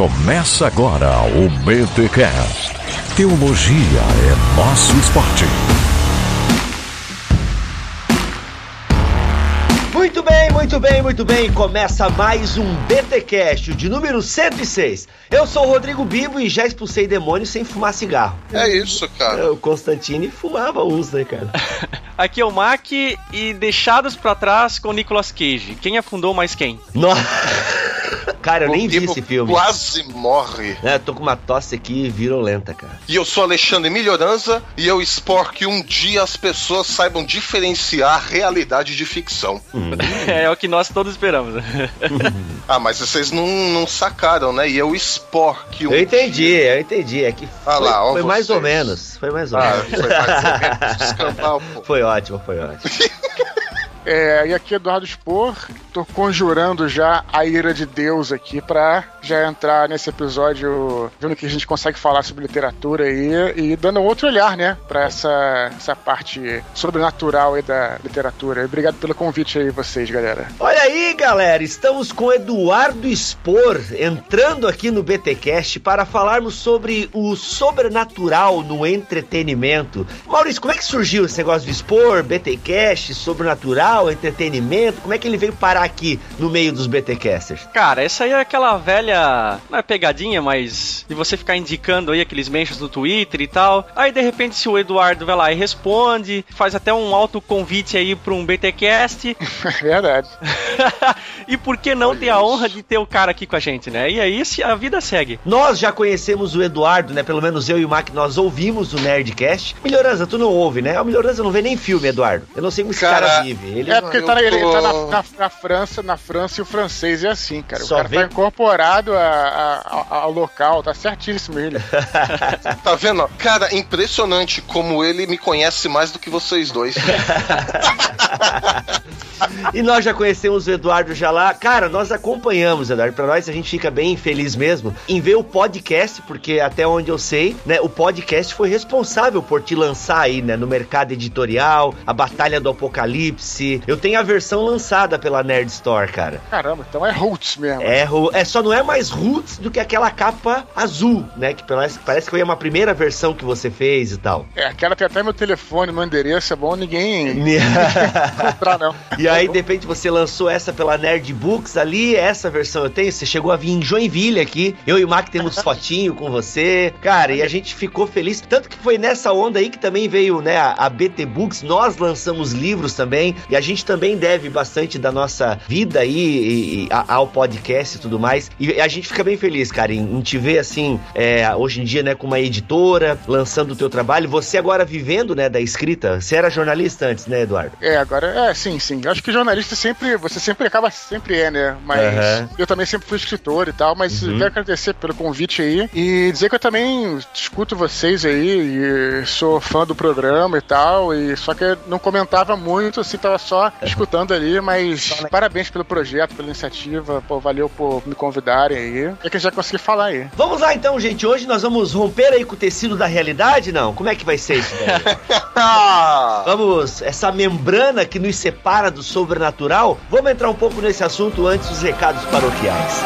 Começa agora o BTCast. Teologia é nosso esporte. Muito bem, muito bem, muito bem. Começa mais um BTcast, de número 106. Eu sou o Rodrigo Bibo e já expulsei demônios sem fumar cigarro. É isso, cara. O Constantine fumava uns, né, cara? Aqui é o Mac e deixados pra trás com Nicolas Cage. Quem afundou mais quem? Nossa. Cara, eu O nem vi esse filme. Quase morre. É, tô com uma tosse aqui virulenta, cara. E eu sou Alexandre Melhoranza e eu espero que um dia as pessoas saibam diferenciar realidade de ficção. É, o que nós todos esperamos. Ah, mas vocês não, não sacaram, né? E eu espero que um Eu entendi, eu entendi. É que Ah foi, lá, ó foi mais ou menos. Foi mais ou Ah, menos. foi mais ou menos escambau, pô. Foi ótimo, foi ótimo. É, e aqui Eduardo Spor, tô conjurando já a ira de Deus aqui pra já entrar nesse episódio vendo que a gente consegue falar sobre literatura aí e dando outro olhar, né, pra essa, essa parte sobrenatural aí da literatura. Obrigado pelo convite aí vocês, galera. Olha aí, galera, estamos com Eduardo Spor entrando aqui no BTcast para falarmos sobre o sobrenatural no entretenimento. Maurício, como é que surgiu esse negócio de Spor, BTcast, sobrenatural, entretenimento? Como é que ele veio parar aqui no meio dos BTcasters? Cara, essa aí é aquela velha. Não é pegadinha, mas. De você ficar indicando aí aqueles mentions no Twitter e tal. Aí de repente, se o Eduardo vai lá e responde, faz até um autoconvite aí pra um BTcast. É verdade. e por que não ter a honra de ter o cara aqui com a gente, né? E aí se a vida segue. Nós já conhecemos o Eduardo, né? Pelo menos eu e o Mac, nós ouvimos o Nerdcast. Melhorança, tu não ouve, né? O Melhorança não vê nem filme, Eduardo. Eu não sei como esse cara, Cara, vive. Ele É porque ele tá, na, ele tá na, na- na França, na França e o francês é assim, cara. Só o cara vem- tá incorporado a- a- a- ao local, tá certíssimo ele. Tá vendo? ó? Cara, impressionante como ele me conhece mais do que vocês dois. E nós já conhecemos o Eduardo já lá. Cara, nós acompanhamos, Eduardo. Pra nós, a gente fica bem feliz mesmo em ver o podcast, porque até onde eu sei, né, o podcast foi responsável por te lançar aí, né, no mercado editorial, a Batalha do Apocalipse. Eu tenho a versão lançada pela Nerd Store, cara. Caramba, então é roots mesmo. É, é só não é mais roots do que aquela capa azul, né, que parece, parece que foi uma primeira versão que você fez e tal. É, aquela tem até meu telefone, meu endereço, é bom ninguém encontrar, não. E aí, de repente, você lançou essa pela Nerd Books ali, essa versão eu tenho. Você chegou a vir em Joinville aqui. Eu e o Mac temos fotinho com você. Cara, e a gente ficou feliz. Tanto que foi nessa onda aí que também veio, né, a, a BT Books. Nós lançamos livros também. E a gente também deve bastante da nossa vida aí e- e a- ao podcast e tudo mais. E a gente fica bem feliz, cara, em, em te ver assim, é, hoje em dia, né, com uma editora, lançando o teu trabalho. Você agora vivendo, né, da escrita. Você era jornalista antes, né, Eduardo? É, agora, é, sim, sim. Eu acho que jornalista sempre, você sempre acaba, sempre é, né? Mas Aham. eu também sempre fui escritor e tal, mas Uhum. quero agradecer pelo convite aí e dizer que eu também escuto vocês aí e sou fã do programa e tal, e só que eu não comentava muito, assim, tava só escutando ali, mas parabéns pelo projeto, pela iniciativa, pô, valeu por me convidarem aí. É que eu já consegui falar aí. Vamos lá então, gente. Hoje nós vamos romper aí com o tecido da realidade, não? Como é que vai ser isso, velho? Vamos, essa membrana que nos separa do sobrenatural. Vamos entrar um pouco nesse assunto antes dos recados paroquiais.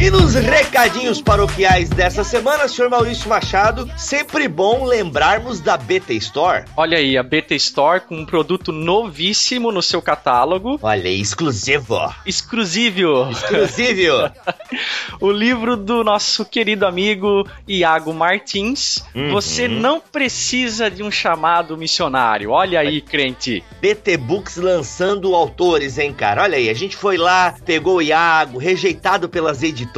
E nos recadinhos paroquiais dessa semana, senhor Maurício Machado, sempre bom lembrarmos da BT Store. Olha aí, a BT Store com um produto novíssimo no seu catálogo. Olha, aí, exclusivo. Exclusivo! Exclusivo. o livro do nosso querido amigo Iago Martins. Uhum. Você não precisa de um chamado missionário. Olha aí, crente. BT Books lançando autores, hein, cara? Olha aí, a gente foi lá, pegou o Iago, rejeitado pelas editoras,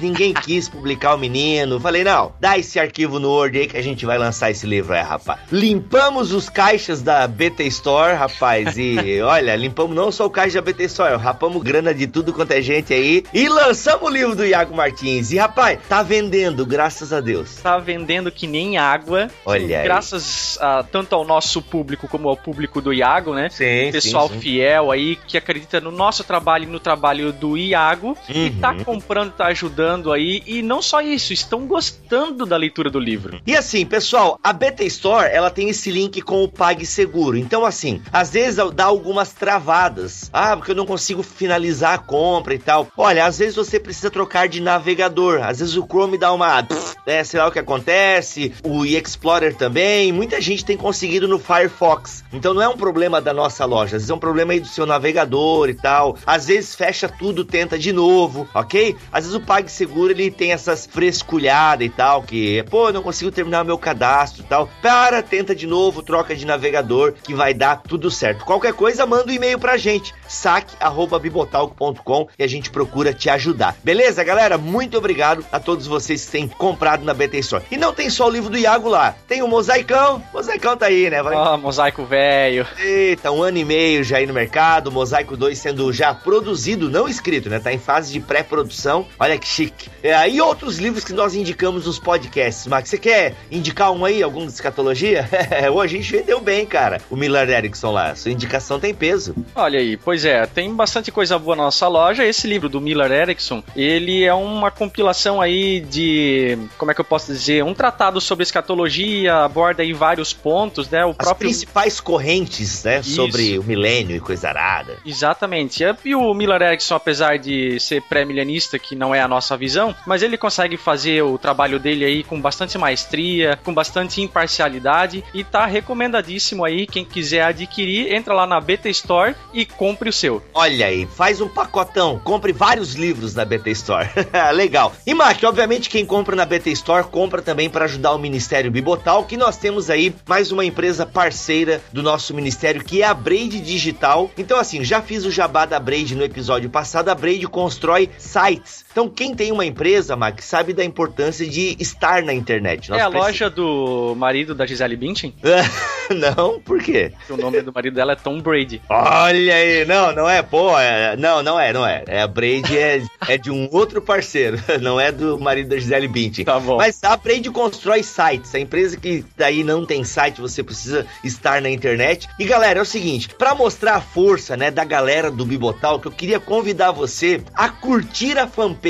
ninguém quis publicar o menino. Falei, não, dá esse arquivo no Word aí que a gente vai lançar esse livro aí, rapaz. Limpamos os caixas da BT Store, rapaz, e olha, limpamos não só o caixa da BT Store, rapamos grana de tudo quanto é gente aí e lançamos Amo o livro do Iago Martins. E, rapaz, tá vendendo, graças a Deus. Tá vendendo que nem água. Olha. Graças a, tanto ao nosso público como ao público do Iago, né? Sim, Pessoal sim, sim. fiel aí que acredita no nosso trabalho e no trabalho do Iago e Uhum. tá comprando, tá ajudando aí. E não só isso, estão gostando da leitura do livro. E assim, pessoal, a BT Store, ela tem esse link com o PagSeguro. Então, assim, às vezes dá algumas travadas. Ah, porque eu não consigo finalizar a compra e tal. Olha, às vezes você precisa trocar de navegador. Às vezes o Chrome dá uma... É, sei lá o que acontece. O Explorer também. Muita gente tem conseguido no Firefox. Então não é um problema da nossa loja. Às vezes é um problema aí do seu navegador e tal. Às vezes fecha tudo, tenta de novo, ok? Às vezes o PagSeguro, ele tem essas fresculhadas e tal, que, pô, não consigo terminar meu cadastro e tal. Para, tenta de novo, troca de navegador, que vai dar tudo certo. Qualquer coisa, manda um e-mail pra gente, saque.bibotalco.com e a gente procura te ajudar. Beleza, galera? Muito obrigado a todos vocês que têm comprado na BT Store. E não tem só o livro do Iago lá, tem o Mosaicão. Mosaicão tá aí, né? Vai... Ó, mosaico velho. Eita, um ano e meio já aí no mercado, o Mosaico 2 sendo já produzido, não escrito, né? Tá em fase de pré-produção. Olha que chique. É, e outros livros que nós indicamos nos podcasts. Max, você quer indicar um aí, algum de escatologia? Hoje a gente vendeu bem, cara. O Miller Erickson lá. Sua indicação tem peso. Olha aí, pois é, tem bastante coisa boa na nossa loja. Esse livro do Miller Erickson, ele é uma compilação aí de, como é que eu posso dizer, um tratado sobre escatologia, aborda aí vários pontos, né? O As próprio principais correntes, né? Isso. Sobre o milênio e coisa arada. Exatamente. E o Miller Erickson, apesar de ser pré-milenista, que não é a nossa visão, mas ele consegue fazer o trabalho dele aí com bastante maestria, com bastante imparcialidade e tá recomendadíssimo aí. Quem quiser adquirir, entra lá na BT Store e compre o seu. Olha aí, faz um pacotão, compre vários livros na BT Store. Legal. E Mac, obviamente quem compra na BT Store compra também para ajudar o Ministério Bibotal, que nós temos aí mais uma empresa parceira do nosso ministério, que é a Braid Digital. Então assim, já fiz o jabá da Braid no episódio passado, a Braid constrói sites. Então quem tem uma empresa, Mac, sabe da importância de estar na internet. Nós é a loja do marido da Gisele Bündchen? Não, por quê? O nome do marido dela é Tom Brady. Olha aí, não, não é, pô, é- não, não é, não é. É a Braid é, é de um outro parceiro, não é do marido da Gisele Bündchen. Tá bom. Mas a Braid constrói sites, a empresa que daí não tem site, você precisa estar na internet. E galera, é o seguinte, pra mostrar a força, né, da galera do Bibotal, que eu queria convidar você a curtir a fanpage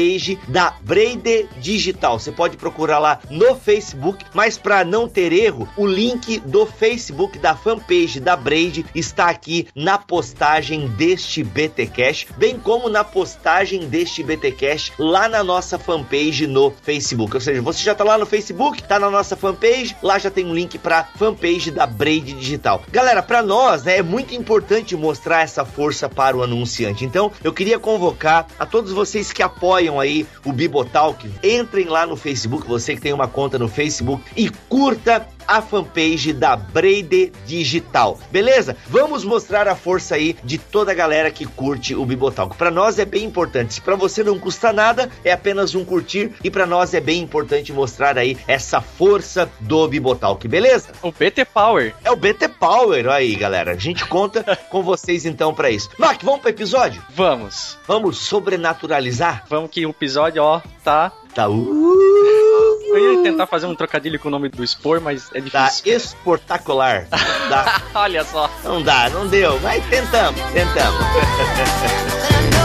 da Braid Digital. Você pode procurar lá no Facebook, mas pra não ter erro, o link do Facebook da fanpage da Braid está aqui na postagem deste BT Cash, bem como na postagem deste BT Cash lá na nossa fanpage no Facebook. Ou seja, você já tá lá no Facebook, tá na nossa fanpage, lá já tem um link para fanpage da Braid Digital. Galera, para nós, né, é muito importante mostrar essa força para o anunciante. Então, eu queria convocar a todos vocês que apoiam aí o Bibotalk, entrem lá no Facebook, você que tem uma conta no Facebook e curta a fanpage da Braid Digital. Beleza? Vamos mostrar a força aí de toda a galera que curte o Bibotalk. Para nós é bem importante. Se para você não custa nada, é apenas um curtir e para nós é bem importante mostrar aí essa força do Bibotalk, beleza? O BT Power. É o BT Power aí, galera. A gente conta com vocês então para isso. Mac, vamos pro episódio? Vamos. Vamos sobrenaturalizar? Vamos que o episódio, ó, tá. Tá. Uh, Eu ia tentar fazer um trocadilho com o nome do Spor, mas é tá difícil. esportacular. Dá. Olha só. Não dá, não deu, mas tentamos, tentamos.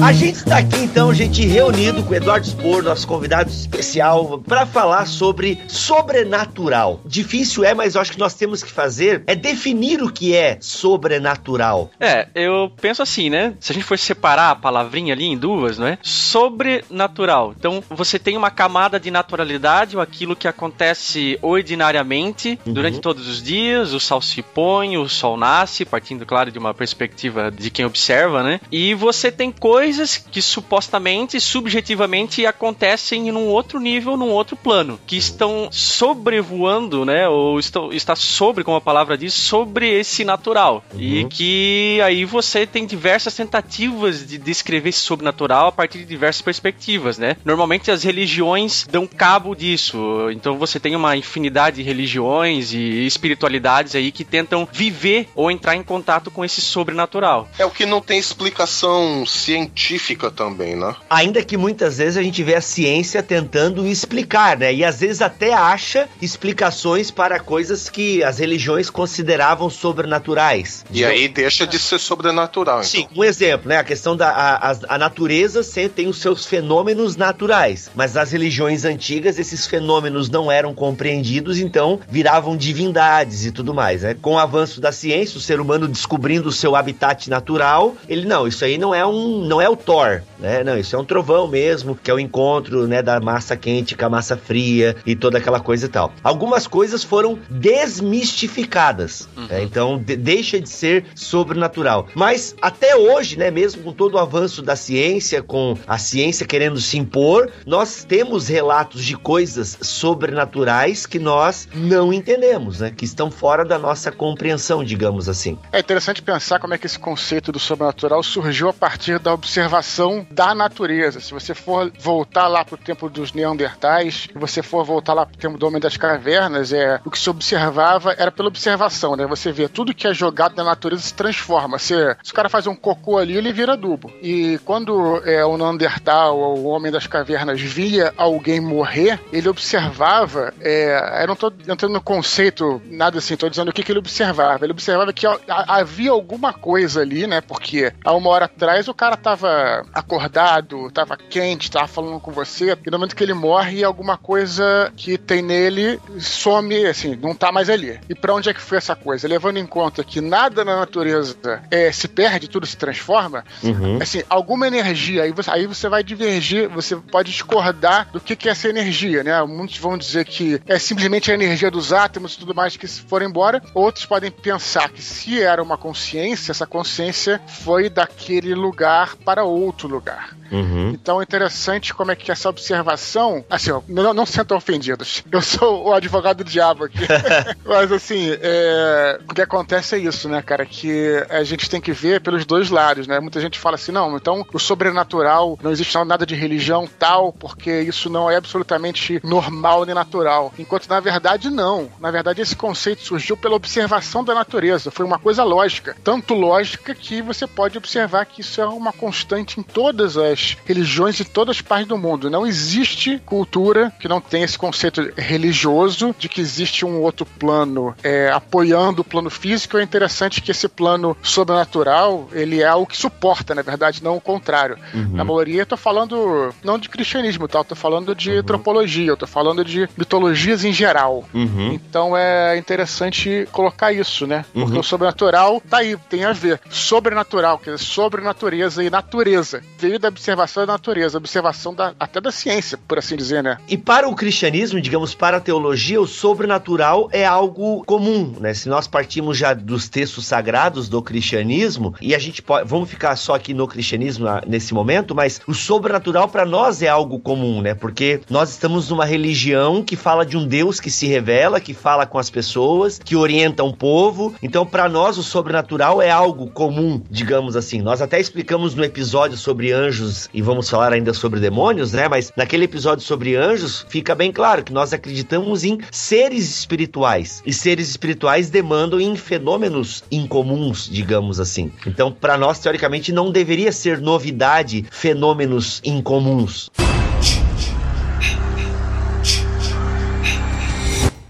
A gente está aqui então, gente, reunido com o Eduardo Spor, nosso convidado especial, para falar sobre sobrenatural. Difícil é, mas eu acho que nós temos que fazer é definir o que é sobrenatural. É, eu penso assim, né? Se a gente for separar a palavrinha ali em duas, não é? Sobrenatural. Então, você tem uma camada de naturalidade, ou aquilo que acontece ordinariamente Uhum. durante todos os dias, o sol se põe, o sol nasce, partindo, claro, de uma perspectiva de quem observa, né? E você tem coisas coisas que supostamente, subjetivamente, acontecem num outro nível, num outro plano, que estão sobrevoando, né? Ou estão, está sobre, como a palavra diz, sobre esse natural. E que aí você tem diversas tentativas de descrever esse sobrenatural a partir de diversas perspectivas, né? Normalmente as religiões dão cabo disso. Então você tem uma infinidade de religiões e espiritualidades aí que tentam viver ou entrar em contato com esse sobrenatural. É o que não tem explicação científica também, né? Ainda que muitas vezes a gente vê a ciência tentando explicar, né? E às vezes até acha explicações para coisas que as religiões consideravam sobrenaturais. E aí deixa de ser sobrenatural, então. Sim, um exemplo, né? A questão da a, a- natureza tem os seus fenômenos naturais, mas nas religiões antigas esses fenômenos não eram compreendidos, então viravam divindades e tudo mais, né? Com o avanço da ciência, o ser humano descobrindo o seu habitat natural, ele não, isso aí não é um, não é o Thor, né? Não, isso é um trovão mesmo, que é o encontro, né, da massa quente com a massa fria e toda aquela coisa e tal. Algumas coisas foram desmistificadas, né? então de- deixa de ser sobrenatural. Mas até hoje, né, mesmo com todo o avanço da ciência, com a ciência querendo se impor, nós temos relatos de coisas sobrenaturais que nós não entendemos, né, que estão fora da nossa compreensão, digamos assim. É interessante pensar como é que esse conceito do sobrenatural surgiu a partir da observação da natureza. Se você for voltar lá pro tempo dos Neandertais, se você for voltar lá pro tempo do Homem das Cavernas, é, o que se observava era pela observação, né? Você vê tudo que é jogado na natureza se transforma. Se, o cara faz um cocô ali, ele vira adubo. E quando é, o Neandertal ou o Homem das Cavernas via alguém morrer, ele observava. É, eu não tô entrando no conceito, nada assim, tô dizendo o que, que ele observava. Ele observava que havia alguma coisa ali, né? Porque há uma hora atrás o cara tava acordado, tava quente, tava falando com você, e no momento que ele morre, alguma coisa que tem nele some, assim, não tá mais ali. E pra onde é que foi essa coisa? Levando em conta que nada na natureza é, se perde, tudo se transforma, assim, alguma energia, aí você, aí você vai divergir, você pode discordar do que, que é essa energia, né? Muitos vão dizer que é simplesmente a energia dos átomos e tudo mais que se foram embora, outros podem pensar que se era uma consciência, essa consciência foi daquele lugar para outro lugar. Então é interessante como é que essa observação, assim, ó, não, não se sintam ofendidos. Eu sou o advogado do diabo aqui. Mas assim, é, o que acontece é isso, né, cara? Que a gente tem que ver pelos dois lados, né? Muita gente fala assim, não, então o sobrenatural, não existe nada de religião tal, porque isso não é absolutamente normal nem natural. Enquanto na verdade não. Na verdade esse conceito surgiu pela observação da natureza. Foi uma coisa lógica. Tanto lógica que você pode observar que isso é uma constante em todas as religiões de todas as partes do mundo. Não existe cultura que não tenha esse conceito religioso de que existe um outro plano é, apoiando o plano físico. É interessante que esse plano sobrenatural ele é algo que suporta, na verdade, não o contrário. Na maioria, eu tô falando não de cristianismo, tá? Eu tô falando de antropologia, eu tô falando de mitologias em geral. Então é interessante colocar isso, né? Porque o sobrenatural tá aí, tem a ver. Sobrenatural, quer dizer, sobre natureza e natureza. Veio da observação da natureza, observação da, até da ciência, por assim dizer, né? E para o cristianismo, digamos, para a teologia, o sobrenatural é algo comum, né? Se nós partimos já dos textos sagrados do cristianismo, e a gente pode, vamos ficar só aqui no cristianismo na- nesse momento, mas o sobrenatural para nós é algo comum, né? Porque nós estamos numa religião que fala de um Deus que se revela, que fala com as pessoas, que orienta um povo. Então, para nós o sobrenatural é algo comum, digamos assim. Nós até explicamos no episódio sobre anjos e vamos falar ainda sobre demônios, né? Mas naquele episódio sobre anjos, fica bem claro que nós acreditamos em seres espirituais. E seres espirituais demandam em fenômenos incomuns, digamos assim. Então, para nós, teoricamente, não deveria ser novidade fenômenos incomuns.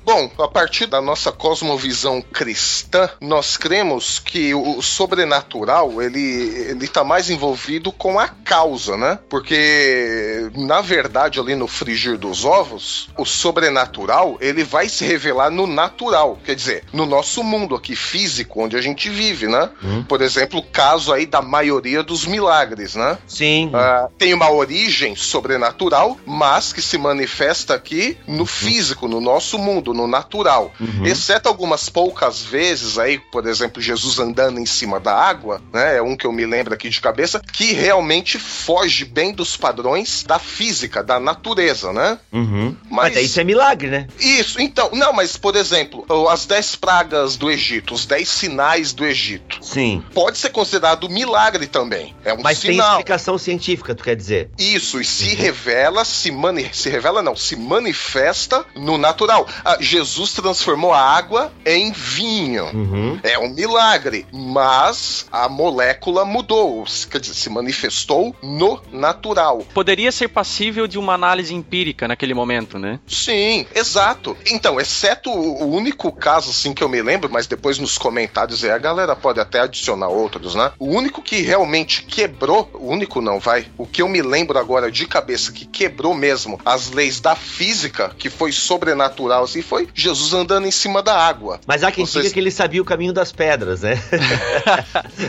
Bom, a partir da nossa cosmovisão cristã, nós cremos que o sobrenatural ele ele está mais envolvido com a causa, né? Porque na verdade ali no frigir dos ovos, o sobrenatural ele vai se revelar no natural, quer dizer, no nosso mundo aqui físico onde a gente vive, né? Por exemplo, o caso aí da maioria dos milagres, né? Sim. Ah, tem uma origem sobrenatural, mas que se manifesta aqui no físico, no nosso mundo, no natural. Uhum. Exceto algumas poucas vezes aí, por exemplo, Jesus andando em cima da água, né? É um que eu me lembro aqui de cabeça, que realmente foge bem dos padrões da física, da natureza, né? Uhum. Mas- Mas... isso é milagre, né? Isso, então, não, mas por exemplo, as 10 pragas do Egito, os 10 sinais do Egito, Sim. pode ser considerado milagre também. É um Mas tem sinal. explicação científica, tu quer dizer? Isso, e se revela, se, mani se revela não, se manifesta no natural. Ah, Jesus transformou a água em vinho. Uhum. É um milagre, mas a molécula mudou, quer dizer, se manifestou no natural. Poderia ser passível de uma análise empírica naquele momento, né? Sim, exato. Então, exceto o único caso assim que eu me lembro, mas depois nos comentários aí a galera pode até adicionar outros, né? O único que realmente quebrou, o único não, vai. O que eu me lembro agora de cabeça que quebrou mesmo as leis da física, que foi sobrenatural assim, foi Jesus andando em cima da água. Mas há quem Vocês- diga que ele sabia o caminho das pedras, né?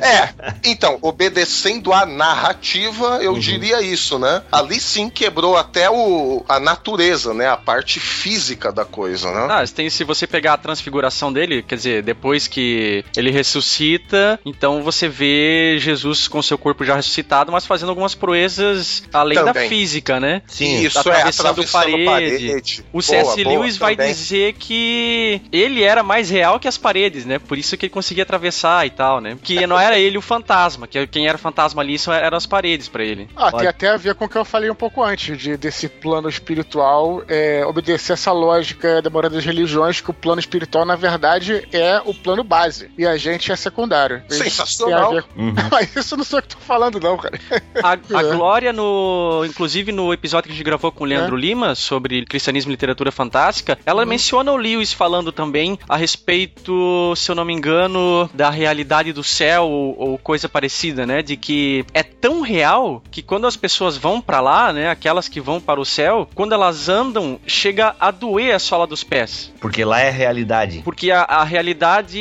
É, então, obedecendo a narrativa, eu diria isso, né? Ali sim quebrou até o, a natureza, né? A parte física da coisa, né? Ah, tem, se você pegar a transfiguração dele, quer dizer, depois que ele ressuscita, então você vê Jesus com seu corpo já ressuscitado, mas fazendo algumas proezas além da Também. física, né? Sim. Isso tá é, atravessando parede. O C.S. Boa, boa, Lewis vai também. Dizer que ele era mais real que as paredes, né? Por isso que ele conseguia atravessar e tal, né? Que não era ele o fantasma, que quem era fantasma ali são- eram as paredes pra ele. Ah, Pode. tem até a ver com o que eu falei um pouco antes, de, desse plano espiritual é, obedecer essa lógica da maioria das religiões, que o plano espiritual, na verdade, é o plano base. E a gente é secundário. Isso Sensacional. tem a ver- Uhum. Mas isso não sei o que tô falando, não, cara. A, a É. Glória, no, inclusive no episódio que a gente gravou com o Leandro Lima sobre cristianismo e literatura fantástica, ela menciona o Lewis falando também a respeito, se eu não me engano, da realidade do céu ou, ou coisa parecida, né? De que é tão real que quando as pessoas vão pra lá, né? Aquelas que vão para o céu, quando elas andam, chega a doer a sola dos pés. Porque lá é realidade. Porque a, a realidade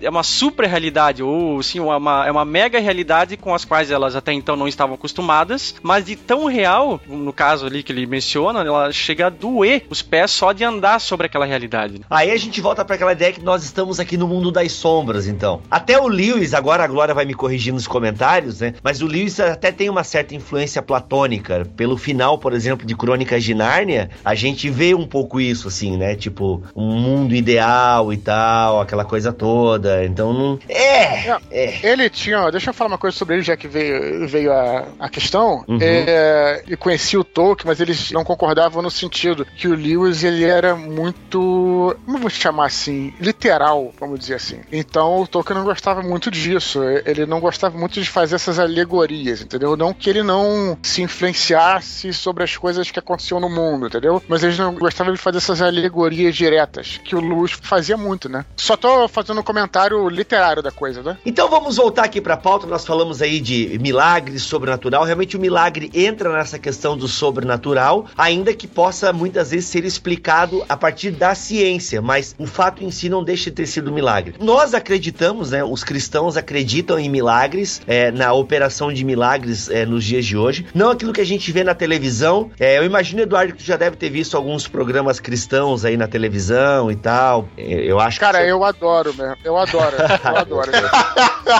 é uma super realidade, ou sim, uma, é uma mega realidade com as quais elas até então não estavam acostumadas, mas de tão real, no caso ali que ele menciona, ela chega a doer os pés só de andar sobre aquela realidade. Aí a gente volta para aquela ideia que nós estamos aqui no mundo das sombras, então. Até o Lewis, agora a Glória vai me corrigir nos comentários, né? Mas o Lewis até tem uma certa influência platônica. Pelo final, por exemplo, de Crônicas de Nárnia, a gente vê um pouco isso, assim, né? Tipo, um mundo ideal e tal, aquela coisa toda. Então não. É! É. Ele tinha. Deixa eu falar uma coisa sobre ele, já que veio, veio a, a questão. Uhum. É, ele conhecia o Tolkien, mas eles não concordavam no sentido que o Lewis ele era muito. Como eu vou chamar assim? Literal, vamos dizer assim. Então o Tolkien não gostava muito disso. Ele não gostava muito de fazer essas alegorias, entendeu? Não que ele não se influenciasse sobre as coisas que aconteciam no mundo, entendeu? Mas eles não gostavam de fazer essas alegorias diretas, que o Lewis fazia muito, né? Só tô fazendo um comentário literário da coisa, né? Então vamos voltar aqui para a pauta. Nós falamos aí de milagre sobrenatural. Realmente o milagre entra nessa questão do sobrenatural, ainda que possa muitas vezes ser explicado a partir da ciência, mas o fato em si não deixa de ter sido milagre. Nós acreditamos, né? Os cristãos acreditam em milagres, é, na operação de milagres é, nos dias de hoje. Não aquilo que a gente vê na televisão. É, eu imagino, Eduardo, que tu já deve ter visto alguns programas cristãos aí na televisão e tal. É, Eu acho Cara, que. eu adoro mesmo. Eu adoro. Eu adoro.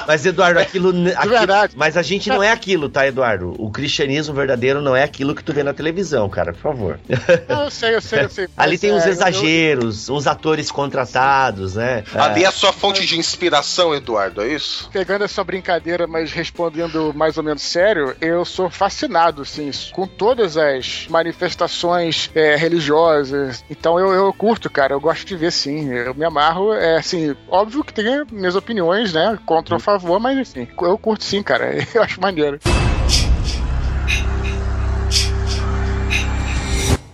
Mas, Eduardo, aquilo. aquilo- verdade. Mas a gente não é aquilo, tá, Eduardo? O cristianismo verdadeiro não é aquilo que tu vê na televisão, cara, por favor. eu sei, eu sei, eu sei. Ali tem uns é, eu- exageros, uns atores contratados, né? Ali É. é a sua fonte de inspiração, Eduardo, é isso? Pegando essa brincadeira, mas respondendo mais ou menos sério, eu sou fascinado, sim, com todas as manifestações é, religiosas. Então eu, eu curto, cara, eu gosto de ver, sim. Eu me amarro, é assim, óbvio que tem minhas opiniões, né, contra ou a favor, mas assim, eu curto sim, cara, eu acho maneiro.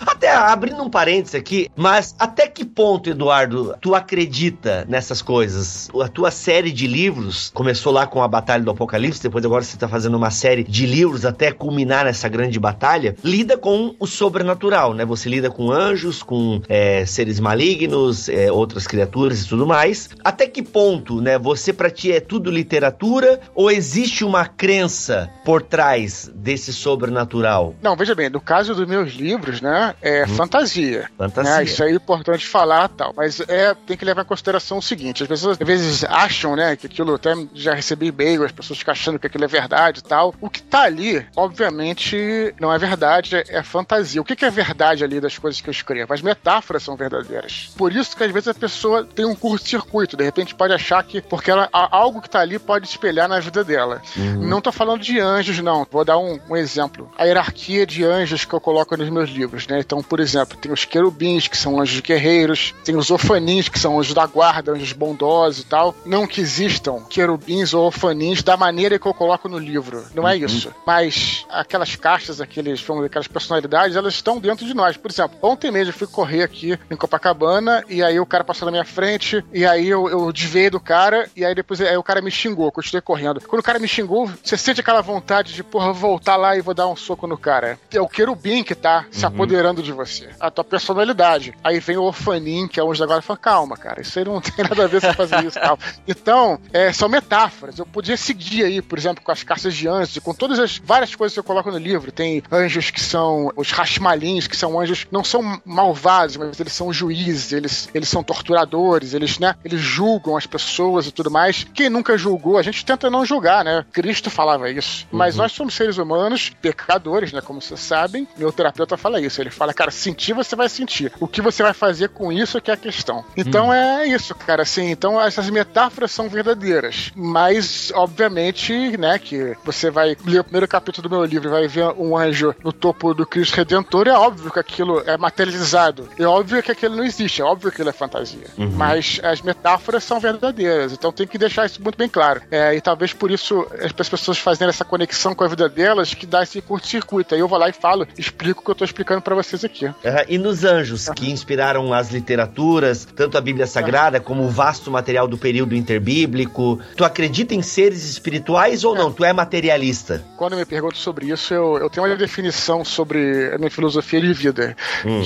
Até abrindo um parênteses aqui, mas até que ponto, Eduardo, tu acredita nessas coisas? A tua série de livros começou lá com a Batalha do Apocalipse, depois agora você tá fazendo uma série de livros até culminar nessa grande batalha, lida com o sobrenatural, né? Você lida com anjos, com é, seres malignos, é, outras criaturas e tudo mais. Até que ponto, né? Você pra ti é tudo literatura ou existe uma crença por trás desse sobrenatural? Não, veja bem, no caso dos meus livros, né, é fantasia. Fantasia. né, isso aí é importante falar. tal. Mas é, tem que levar em consideração o seguinte: as pessoas às vezes acham, né, que aquilo até já recebi e-mail, as pessoas ficam achando que aquilo é verdade e tal. O que tá ali, obviamente, não é verdade, é, é fantasia. O que, que é verdade ali das coisas que eu escrevo? As metáforas são verdadeiras. Por isso que às vezes a pessoa tem um curto-circuito, de repente pode achar que, porque ela, algo que tá ali pode espelhar na vida dela. Não tô falando de anjos, não. Vou dar um, um exemplo. A hierarquia de anjos que eu coloco nos meus livros, né? Então, por exemplo, tem os querubins, que são anjos guerreiros, tem os ofanins, que são anjos da guarda, anjos bondosos e tal. Não que existam querubins ou ofanins da maneira que eu coloco no livro. Não é isso. Mas aquelas caixas, aqueles, vamos dizer, aquelas personalidades, elas estão dentro de nós. Por exemplo, ontem mesmo eu fui correr aqui em Copacabana e aí o cara passou na minha frente e aí eu, eu desviei do cara e aí depois aí o cara me xingou, continuei correndo. Quando o cara me xingou, você sente aquela vontade de, porra, eu vou voltar lá e vou dar um soco no cara. É o querubim que tá se apoderando de você. A tua personalidade. Aí vem o orfanim, que é o anjo da guarda, e fala, calma, cara, isso aí não tem nada a ver você fazer isso tal. Então, é, são metáforas. Eu podia seguir aí, por exemplo, com as caças de anjos, com todas as várias coisas que eu coloco no livro. Tem anjos que são os rashmalins, que são anjos, não são malvados, mas eles são juízes, eles, eles são torturadores, eles, né, eles julgam as pessoas e tudo mais. Quem nunca julgou, a gente tenta não julgar, né? Cristo falava isso. Mas nós somos seres humanos, pecadores, né? Como vocês sabem. Meu terapeuta fala isso. Ele fala, cara, sentir você vai sentir. O que você vai fazer com isso é que é a questão. Então é isso, cara. Assim, então essas metáforas são verdadeiras. Mas, obviamente, né, que você vai ler o primeiro capítulo do meu livro e vai ver um anjo no topo do Cristo Redentor, é óbvio que aquilo é materializado. É óbvio que aquilo não existe, é óbvio que ele é fantasia. Mas as metáforas são verdadeiras, então tem que deixar isso muito bem claro. É, e talvez por isso as pessoas fazendo essa conexão com a vida delas que dá esse curto-circuito. Aí eu vou lá e falo, explico o que eu tô explicando pra vocês aqui. Aham, E nos anjos, que inspiraram as literaturas, tanto a Bíblia Sagrada como o vasto material do período interbíblico. Tu acredita em seres espirituais ou não? Tu é materialista? Quando me perguntam sobre isso, eu, eu tenho uma definição sobre a minha filosofia de vida,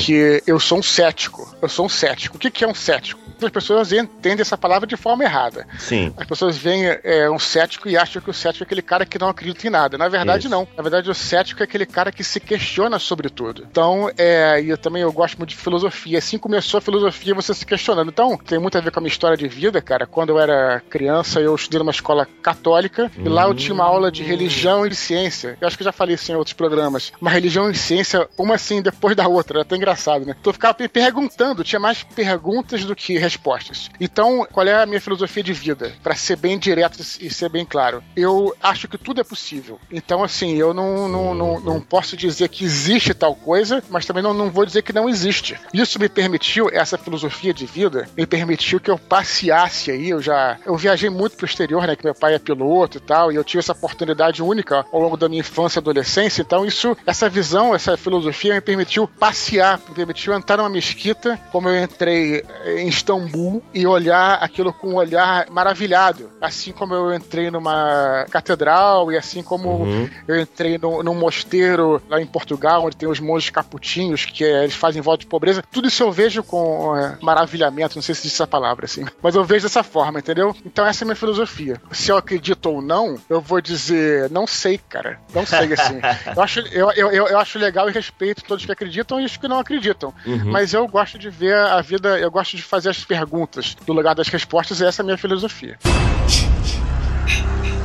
que eu sou um cético. Eu sou um cético. O que, que é um cético? As pessoas entendem essa palavra de forma errada. Sim. As pessoas veem é, um cético e acham que o cético é aquele cara que não acredita em nada. Na verdade, Isso. não. Na verdade, o cético é aquele cara que se questiona sobre tudo. Então, é, e eu também eu gosto muito de filosofia. Assim começou a filosofia, você se questionando. Então, tem muito a ver com a minha história de vida, cara. Quando eu era criança, eu estudei numa escola católica e lá eu tinha uma aula de religião e de ciência. Eu acho que eu já falei isso em outros programas. Uma religião e ciência, uma assim depois da outra. Era até engraçado, né? Então eu ficava me perguntando, tinha mais perguntas do que respostas. Então, qual é a minha filosofia de vida? Pra ser bem direto e ser bem claro. Eu acho que tudo é possível. Então, assim, eu não, não, não, não posso dizer que existe tal coisa, mas também não, não vou dizer que não existe. Isso me permitiu, essa filosofia de vida, me permitiu que eu passeasse aí. Eu já. Eu viajei muito pro exterior, né? Que meu pai é piloto e tal, e eu tive essa oportunidade única ao longo da minha infância e adolescência. Então, isso, essa visão, essa filosofia me permitiu passear, me permitiu entrar numa mesquita, como eu entrei em Istambul, e olhar aquilo com um olhar maravilhado. Assim como eu entrei numa catedral, e assim como eu entrei no, num mosteiro lá em Portugal, onde tem os monges caputinhos, que é, eles fazem voto de pobreza. Tudo isso eu vejo com é, maravilhamento, não sei se diz essa palavra assim, mas eu vejo dessa forma, entendeu? Então essa é a minha filosofia. Se eu acredito ou não, eu vou dizer, não sei, cara. Não sei, assim. eu, acho, eu, eu, eu, acho legal e respeito todos que acreditam e os que não acreditam. Mas eu gosto de ver a vida, eu gosto de fazer as perguntas no lugar das respostas, e essa é a minha filosofia.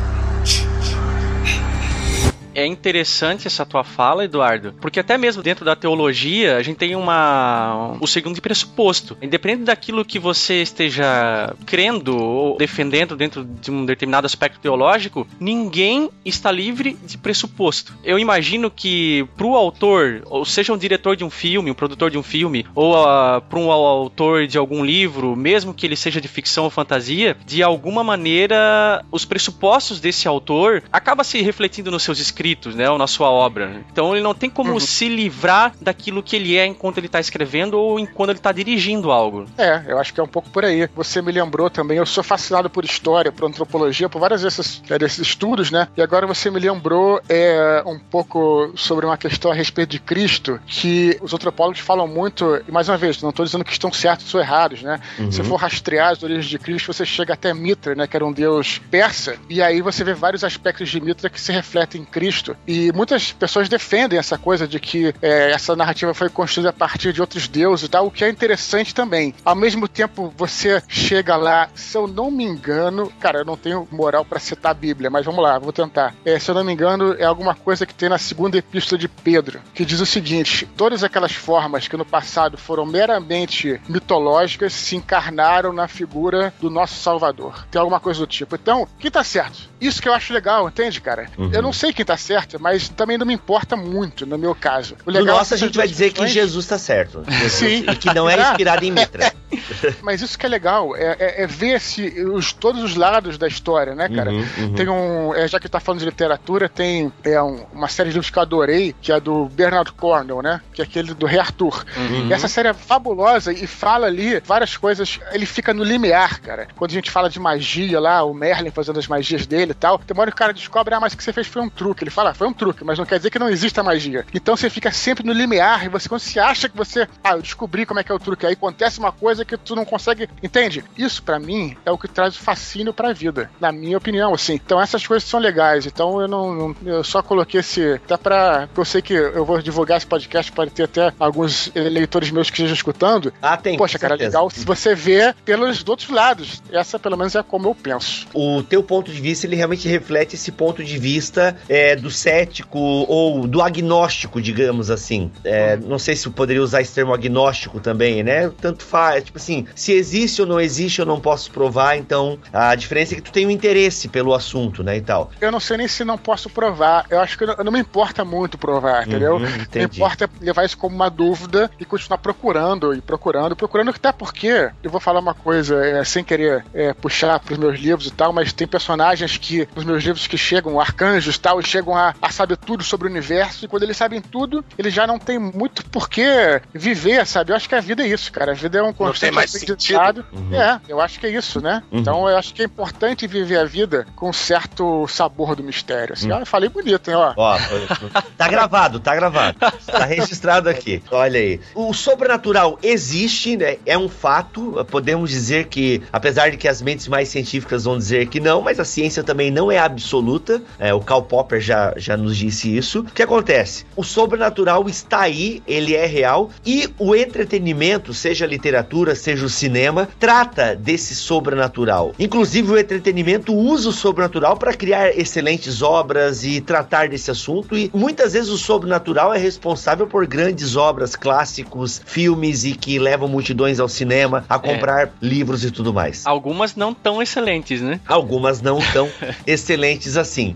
É interessante essa tua fala, Eduardo, porque até mesmo dentro da teologia a gente tem uma o segundo pressuposto. Independente daquilo que você esteja crendo ou defendendo dentro de um determinado aspecto teológico, ninguém está livre de pressuposto. Eu imagino que pro autor, ou seja um diretor de um filme, um produtor de um filme, ou uh, para um autor de algum livro, mesmo que ele seja de ficção ou fantasia, de alguma maneira os pressupostos desse autor acaba se refletindo nos seus escritos, né, ou na sua obra. Então ele não tem como se livrar daquilo que ele é enquanto ele está escrevendo ou enquanto ele está dirigindo algo. É, eu acho que é um pouco por aí. Você me lembrou também, eu sou fascinado por história, por antropologia, por vários desses, é, desses estudos, né? E agora você me lembrou é, um pouco sobre uma questão a respeito de Cristo, que os antropólogos falam muito, e mais uma vez, não estou dizendo que estão certos ou errados, né? Se for rastrear as origens de Cristo, você chega até Mitra, né? Que era um deus persa, e aí você vê vários aspectos de Mitra que se refletem em Cristo Cristo. E muitas pessoas defendem essa coisa de que é, essa narrativa foi construída a partir de outros deuses e tal, o que é interessante também. Ao mesmo tempo, você chega lá, se eu não me engano, cara, eu não tenho moral pra citar a Bíblia, mas vamos lá, vou tentar. É, se eu não me engano, é alguma coisa que tem na segunda epístola de Pedro, que diz o seguinte: todas aquelas formas que no passado foram meramente mitológicas se encarnaram na figura do nosso Salvador. Tem alguma coisa do tipo. Então, quem tá certo? Isso que eu acho legal, entende, cara? Eu não sei quem tá certo, mas também não me importa muito, no meu caso. O No legal nosso, a é gente vai dizer que Jesus tá certo. Jesus- Sim. E que não é inspirado em Mitra. Mas isso que é legal, é, é- é ver se os, todos os lados da história, né, cara? Uhum, uhum. Tem um. é, já que tá falando de literatura, tem é, um- uma série de livros que eu adorei, que é do Bernard Cornwell, né? Que é aquele do Rei Arthur. Uhum. E essa série é fabulosa e fala ali várias coisas. Ele fica no limiar, cara. Quando a gente fala de magia lá, o Merlin fazendo as magias dele e tal, tem uma hora que o cara descobre, ah, mas o que você fez foi um truque. Ele fala, ah, foi um truque, mas não quer dizer que não exista magia. Então você fica sempre no limiar e você, quando você acha que você, ah, eu descobri como é que é o truque, aí acontece uma coisa que tu não consegue. Entende? Isso pra mim é o que traz o fascínio pra vida, na minha opinião, assim. Então essas coisas são legais. Então eu não, não- eu só coloquei esse até pra, eu sei que eu vou divulgar esse podcast pode ter até alguns leitores meus que estejam escutando. Ah, tem. Poxa, cara, certeza. legal se você vê pelos outros lados. Essa pelo menos é como eu penso. O teu ponto de vista, ele realmente reflete esse ponto de vista é, do cético ou do agnóstico, digamos assim. É, não sei se eu poderia usar esse termo agnóstico também, né? Tanto faz. Tipo assim, se existe ou não existe, eu não posso provar. Então, a diferença é que tu tem um interesse pelo assunto, né? E tal. Eu não sei nem se não posso provar. Eu acho que não, não me importa muito provar, entendeu? Uhum, entendi. importa levar isso como uma dúvida e continuar procurando e procurando, procurando, até porque eu vou falar uma coisa é, sem querer é, puxar pros meus livros e tal, mas tem personagens que, nos meus livros, que chegam, arcanjos e tal, e chegam a, a saber tudo sobre o universo, e quando eles sabem tudo, eles já não têm muito por que viver, sabe? Eu acho que a vida é isso, cara. A vida é um constante mais aprendizado. Uhum. É, eu acho que é isso, né? Uhum. Então eu acho que é importante viver a vida com um certo sabor do mistério. Assim, Uhum. ó, eu falei bonito, hein, ó. Ó, tá gravado, tá gravado. Tá registrado aqui. Olha aí. O sobrenatural existe, né? É um fato. Podemos dizer que, apesar de que as mentes mais científicas vão dizer que não, mas a ciência também não é absoluta. É, o Karl Popper já, já nos disse isso. O que acontece? O sobrenatural está aí, ele é real, e o entretenimento, seja a literatura, seja o cinema, trata desse sobrenatural. Inclusive, o entretenimento usa o sobrenatural para criar excelentes obras e tratar desse assunto. E muitas vezes o sobrenatural é responsável por grandes obras, clássicos, filmes e que levam multidões ao cinema a comprar livros e tudo mais. Algumas não tão excelentes, né? Algumas não tão excelentes assim.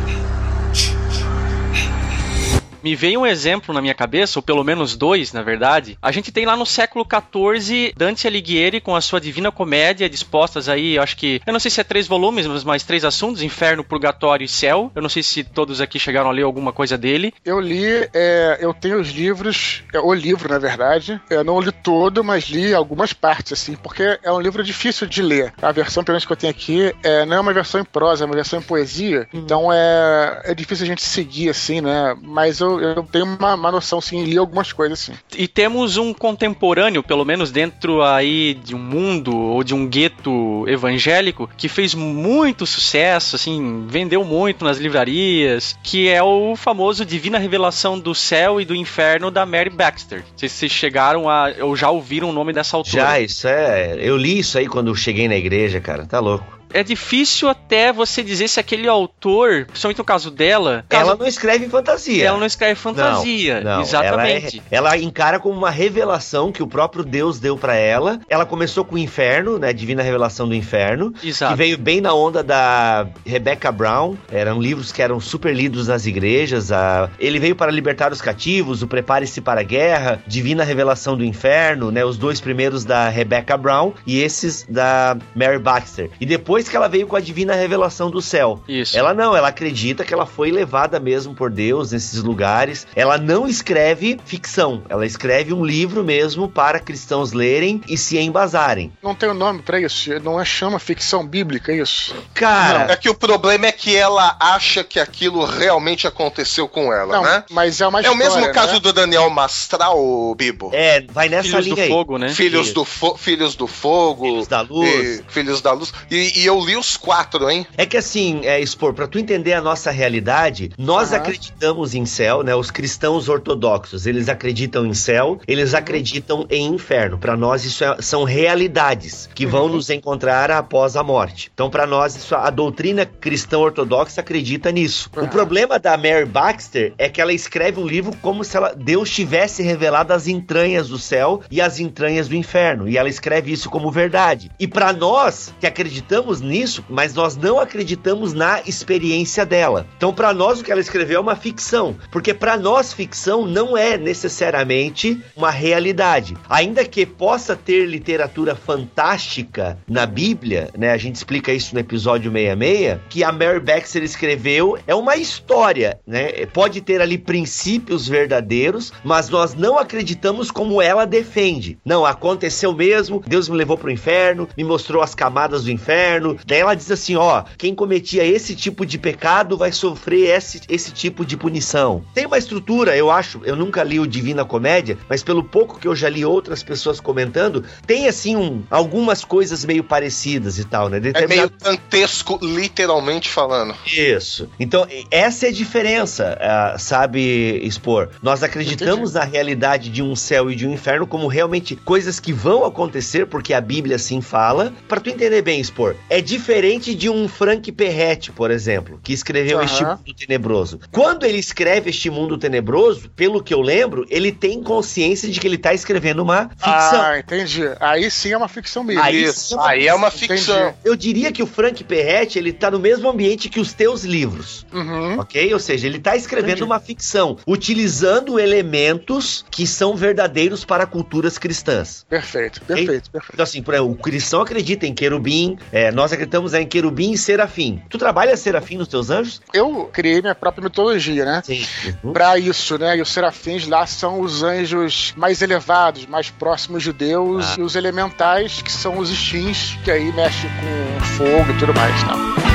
Me veio um exemplo na minha cabeça, ou pelo menos dois, na verdade. A gente tem lá no século XIV Dante Alighieri com a sua Divina Comédia, dispostas aí, acho que. Eu não sei se é três volumes, mas mais três assuntos: Inferno, Purgatório e Céu. Eu não sei se todos aqui chegaram a ler alguma coisa dele. Eu li, é, eu tenho os livros, é, o livro, na verdade. Eu não li todo, mas li algumas partes, assim, porque é um livro difícil de ler. A versão, pelo menos que eu tenho aqui, é, não é uma versão em prosa, é uma versão em poesia. Então é, é difícil a gente seguir, assim, né? Mas eu, eu tenho uma, uma noção, sim, e li algumas coisas, assim. E temos um contemporâneo, pelo menos dentro aí de um mundo ou de um gueto evangélico, que fez muito sucesso, assim, vendeu muito nas livrarias, que é o famoso Divina Revelação do Céu e do Inferno da Mary Baxter. Não sei se vocês chegaram a ou já ouviram o nome dessa autora. Já, isso é. Eu li isso aí quando eu cheguei na igreja, cara. Tá louco. É difícil até você dizer se aquele autor, principalmente no caso dela, Ela caso- não escreve fantasia. ela não escreve fantasia. Não, não, Exatamente. Ela, é- ela encara como uma revelação que o próprio Deus deu pra ela. Ela começou com o inferno, né? Divina Revelação do Inferno. Exato. Que veio bem na onda da Rebecca Brown. Eram livros que eram super lidos nas igrejas. A... Ele veio para libertar os cativos, o Prepare-se para a Guerra, Divina Revelação do Inferno, né? Os dois primeiros da Rebecca Brown e esses da Mary Baxter. E depois que ela veio com a Divina Revelação do Céu. Isso. Ela não, ela acredita que ela foi levada mesmo por Deus nesses lugares. Ela não escreve ficção, ela escreve um livro mesmo para cristãos lerem e se embasarem. Não tem o nome pra isso, não é chama ficção bíblica, é isso? Cara, É que o problema é que ela acha que aquilo realmente aconteceu com ela, Não, né? mas é uma É o história, mesmo caso né? do Daniel Mastral, Bibo. é, vai nessa Filhos do linha aí. Fogo, né? Filhos Isso. do, fo- Filhos do Fogo. Filhos da Luz. e Filhos da Luz. E, e eu li os quatro, hein? É que assim, é, expor, pra tu entender a nossa realidade, nós Aham. acreditamos em céu, né? Os cristãos ortodoxos, eles acreditam em céu, eles acreditam em inferno. Pra nós isso é- são realidades que vão nos encontrar após a morte. Então pra nós isso, a doutrina cristã ortodoxa acredita nisso. O Aham. problema da Mary Baxter é que ela escreve um livro como se ela, Deus tivesse revelado as entranhas do céu e as entranhas do inferno, e ela escreve isso como verdade. E pra nós que acreditamos nisso, mas nós não acreditamos na experiência dela. Então pra nós o que ela escreveu é uma ficção, porque pra nós ficção não é necessariamente uma realidade. Ainda que possa ter literatura fantástica na Bíblia, né? A gente explica isso no episódio 66, que a Mary Baxter escreveu é uma história, né? Pode ter ali princípios verdadeiros, mas nós não acreditamos como ela defende. Não, aconteceu mesmo, Deus me levou pro inferno, me mostrou as camadas do inferno. Daí ela diz assim, ó, quem cometia esse tipo de pecado vai sofrer esse, esse tipo de punição. Tem uma estrutura, eu acho, eu nunca li o Divina Comédia, mas pelo pouco que eu já li outras pessoas comentando, tem assim um, algumas coisas meio parecidas e tal, né? É meio Determinado- dantesco, literalmente falando. isso. Então, essa é a diferença, ah, sabe, expor. Nós acreditamos na realidade de um céu e de um inferno como realmente coisas que vão acontecer, porque a Bíblia assim fala. Pra tu entender bem, expor, é diferente de um Frank Perrette, por exemplo, que escreveu Aham. Este Mundo Tenebroso. Quando ele escreve Este Mundo Tenebroso, pelo que eu lembro, ele tem consciência de que ele tá escrevendo uma ficção. Ah, entendi. Aí sim é uma ficção mesmo. Aí Isso, é uma aí é uma Entendi. ficção. Eu diria que o Frank Perrette, ele tá no mesmo ambiente que os teus livros. Uhum. Ok? Ou seja, ele está escrevendo Entendi. uma ficção, utilizando elementos que são verdadeiros para culturas cristãs. Perfeito, perfeito, perfeito. Então, assim, por exemplo, o cristão acredita em querubim, é, nós acreditamos em querubim e serafim. Tu trabalha serafim nos teus anjos? Eu criei minha própria mitologia, né? Sim. Uhum. Pra isso, né? E os serafins lá são os anjos mais elevados, mais próximos de Deus, Ah. e os elementais, que são os stins, que aí mexe com fogo e tudo mais, tá?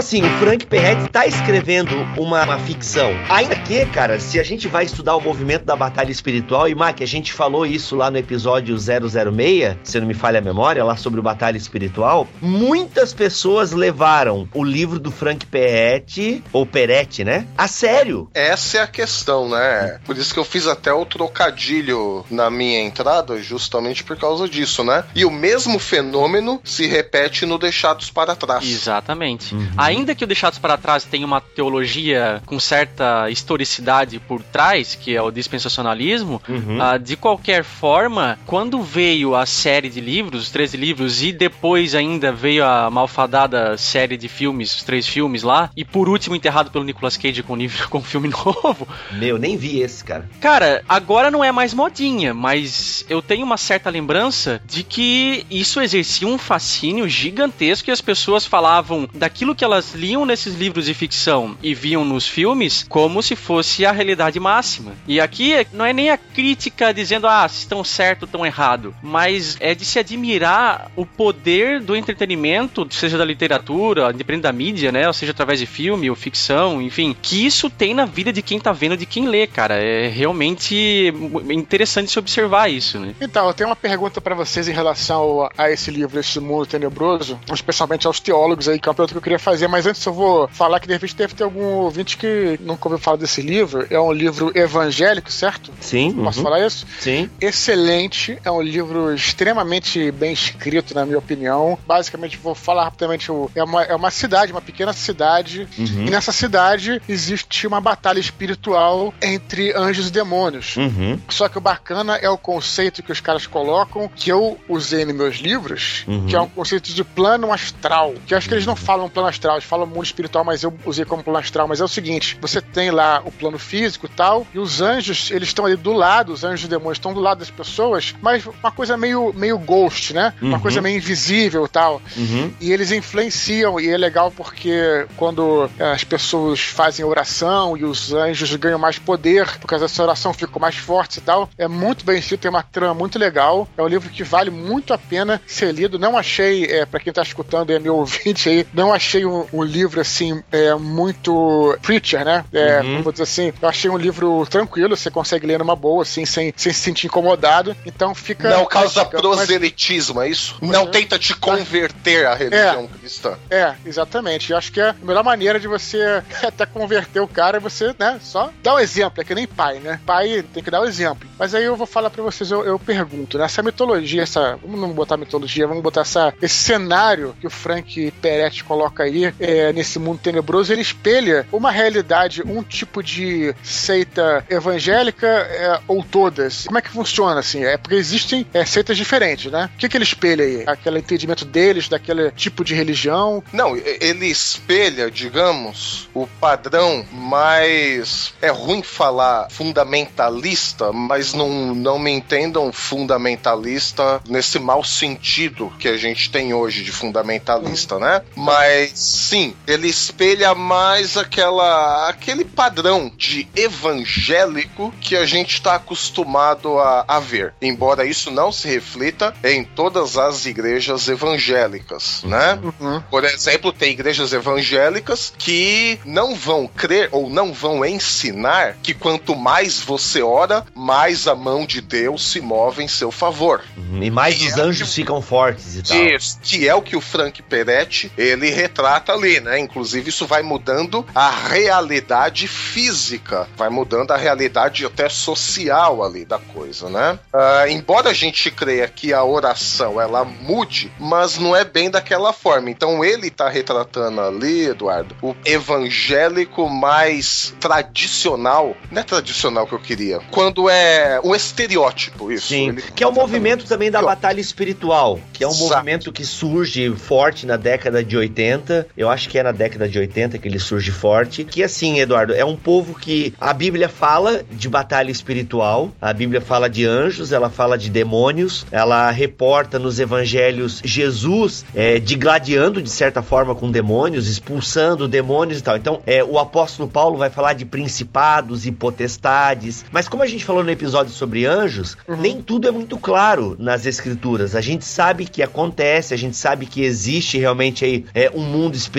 Assim, o Frank Perrette está escrevendo uma, uma ficção. Ainda que, cara, se a gente vai estudar o movimento da batalha espiritual, e Mac, a gente falou isso lá no episódio 006, se não me falha a memória, lá sobre o batalha espiritual, muitas pessoas levaram o livro do Frank Perrette, ou Peretti, né? A sério. Essa é a questão, né? Por isso que eu fiz até o trocadilho na minha entrada, justamente por causa disso, né? E o mesmo fenômeno se repete no Deixados para Trás. Exatamente. Uhum. Ainda que o Deixados para Trás tenha uma teologia com certa historicidade por trás, que é o dispensacionalismo, Uhum. ah, de qualquer forma, quando veio a série de livros, os 13 livros, e depois ainda veio a malfadada série de filmes, os três filmes lá, e por último enterrado pelo Nicolas Cage com, livro, com um filme novo, Meu, nem vi esse, cara. Cara, agora não é mais modinha, mas eu tenho uma certa lembrança de que isso exercia um fascínio gigantesco e as pessoas falavam daquilo que elas liam nesses livros de ficção e viam nos filmes como se fosse a realidade máxima. E aqui não é nem a crítica dizendo, ah, se estão certo ou estão errado, mas é de se admirar o poder do entretenimento, seja da literatura, independente da mídia, né? Ou seja, através de filme ou ficção, enfim, que isso tem na vida de quem tá vendo, de quem lê, cara. É realmente interessante se observar isso, né? Então, eu tenho uma pergunta pra vocês em relação a, a esse livro, Esse Mundo Tenebroso, especialmente aos teólogos aí, que é uma pergunta que eu queria fazer, mas antes eu vou falar que de repente deve ter algum ouvinte que nunca ouviu falar desse livro. É um livro evangélico, certo? Sim. Posso uhum. falar isso? Sim. Excelente, é um livro extremamente bem escrito, na minha opinião. Basicamente, vou falar rapidamente: é uma, é uma cidade, uma pequena cidade, Uhum. e nessa cidade existe uma batalha espiritual entre anjos e demônios. Uhum. Só que o bacana é o conceito que os caras colocam, que eu usei nos meus livros, Uhum. que é um conceito de plano astral. Que eu acho que eles não falam plano astral, eles falam mundo espiritual, mas eu usei como plano astral. Mas é o seguinte: você tem lá o plano físico e tal, e os anjos, eles estão ali do lado, os anjos e demônios estão do lado das pessoas, mas uma coisa meio, meio ghost, né? Uma Uhum. coisa meio invisível e tal. Uhum. E eles influenciam, e é legal porque quando eh, as pessoas fazem oração e os anjos ganham mais poder, por causa dessa oração ficam mais fortes e tal, é muito bem escrito, tem uma trama muito legal. É um livro que vale muito a pena ser lido. Não achei, é, para quem tá escutando e é meu ouvinte aí, não achei um, um, um livro assim, é, muito preacher, né? É, Uhum. Vou dizer assim, eu achei um livro tranquilo, você consegue ler numa boa, assim, sem, sem se sentir incomodado. Então fica. Não causa fica- mas- proselitismo, é isso? Não tenta te converter à religião cristã. É, exatamente. Eu acho que é a melhor maneira de você até converter o cara é você, né, só dar um exemplo. É que nem pai, né? Pai tem que dar o exemplo. Mas aí eu vou falar pra vocês, eu, eu pergunto, né? Essa mitologia, essa. Vamos não botar mitologia, vamos botar essa, esse cenário que o Frank Peretti coloca aí, é, nesse mundo tenebroso, ele espelha uma realidade, um tipo de seita evangélica é, ou todas. Como é que funciona, assim? É porque existem é, seitas diferentes, né? O que, que ele espelha aí? Aquele entendimento deles, daquele tipo de religião, Não, ele espelha, digamos, o padrão mais. É ruim falar fundamentalista, mas não, não me entendam fundamentalista nesse mau sentido que a gente tem hoje de fundamentalista, né? Mas sim, ele espelha mais aquela aquele padrão de evangélico que a gente está acostumado a, a ver. Embora isso não se reflita em todas as igrejas evangélicas, né? Uhum. Por exemplo, tem igrejas evangélicas que não vão crer ou não vão ensinar que quanto mais você ora, mais a mão de Deus se move em seu favor. E mais E os é anjos ficam fortes e tal. Isso, que é o que o Frank Peretti ele retrata ali, né? Inclusive isso vai mudando a realidade física, vai mudando a realidade até social ali da coisa, né? Ah, embora a gente creia que a oração ela mude, mas não é bem daquela forma. Então ele tá retratando ali, Eduardo, o evangélico mais tradicional, não é tradicional que eu queria, quando é um estereótipo isso. Sim, Ele- que é o movimento também da batalha espiritual, que é um Exato. movimento que surge forte na década de 80. Eu acho que é na década de 80 que ele surge forte. Que assim, Eduardo, é um povo que a Bíblia fala de batalha espiritual, a Bíblia fala de anjos, ela fala de demônios, ela reporta nos evangelhos Jesus é, digladiando de certa forma com demônios, expulsando demônios e tal. Então, é, o apóstolo Paulo vai falar de principados e potestades, mas como a gente falou no episódio sobre anjos, nem tudo é muito claro nas escrituras. A gente sabe que acontece, a gente sabe que existe realmente aí é, um mundo espiritual,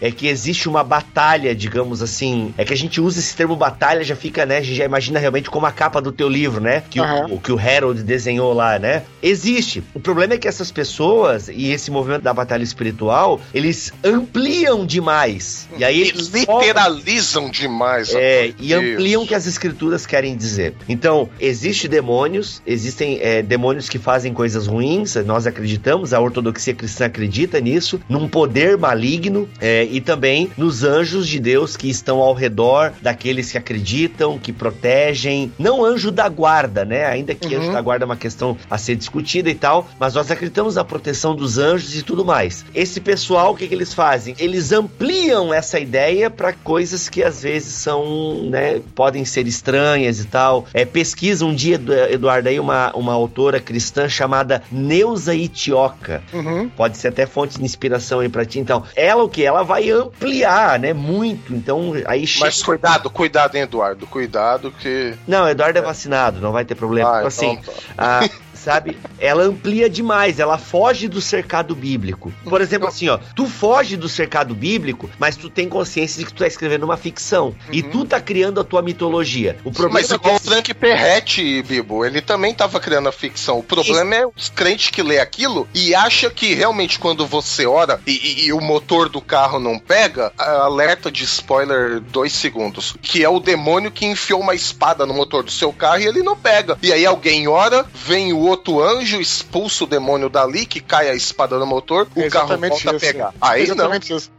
é que existe uma batalha, digamos assim. É que a gente usa esse termo batalha, já fica, né? A gente já imagina realmente como a capa do teu livro, né? Que, Aham. o, que o Harold desenhou lá, né? Existe. O problema é que essas pessoas e esse movimento da batalha espiritual, eles ampliam demais. E aí eles literalizam demais. a é, e ampliam o que as escrituras querem dizer. Então, existe demônios, existem é, demônios que fazem coisas ruins, nós acreditamos, a ortodoxia cristã acredita nisso, num poder maligno é, e também nos anjos de Deus que estão ao redor daqueles que acreditam, que protegem. Não anjo da guarda, né? Ainda que Uhum. anjo da guarda é uma questão a ser discutida e tal, mas nós acreditamos na proteção dos anjos e tudo mais. Esse pessoal, o que, que eles fazem? Eles ampliam essa ideia para coisas que às vezes são, né, podem ser estranhas e tal. É, pesquisa um dia, Eduardo, aí uma, uma autora cristã chamada Neuza Itioca. Uhum. Pode ser até fonte de inspiração aí pra ti. Então, ela o que? Ela vai ampliar, né? Muito. Então, aí chega. Mas cuidado, cuidado, hein, Eduardo. Cuidado que. Não, Eduardo é vacinado, não vai ter problema. Ah, Então, assim, então tá. a- sabe? Ela amplia demais, ela foge do cercado bíblico. Por exemplo, assim, ó, tu foge do cercado bíblico, mas tu tem consciência de que tu tá escrevendo uma ficção. E tu tá criando a tua mitologia. O problema Mas é que igual o Frank Perretti, Bibo, ele também tava criando a ficção. O problema é os crentes que lê aquilo e acha que realmente quando você ora e, e- e o motor do carro não pega, alerta de spoiler dois segundos, que é o demônio que enfiou uma espada no motor do seu carro e ele não pega. E aí alguém ora, vem o outro anjo, expulsa o demônio dali, que cai a espada no motor, o É carro volta isso. a pegar. Aí não. exatamente isso.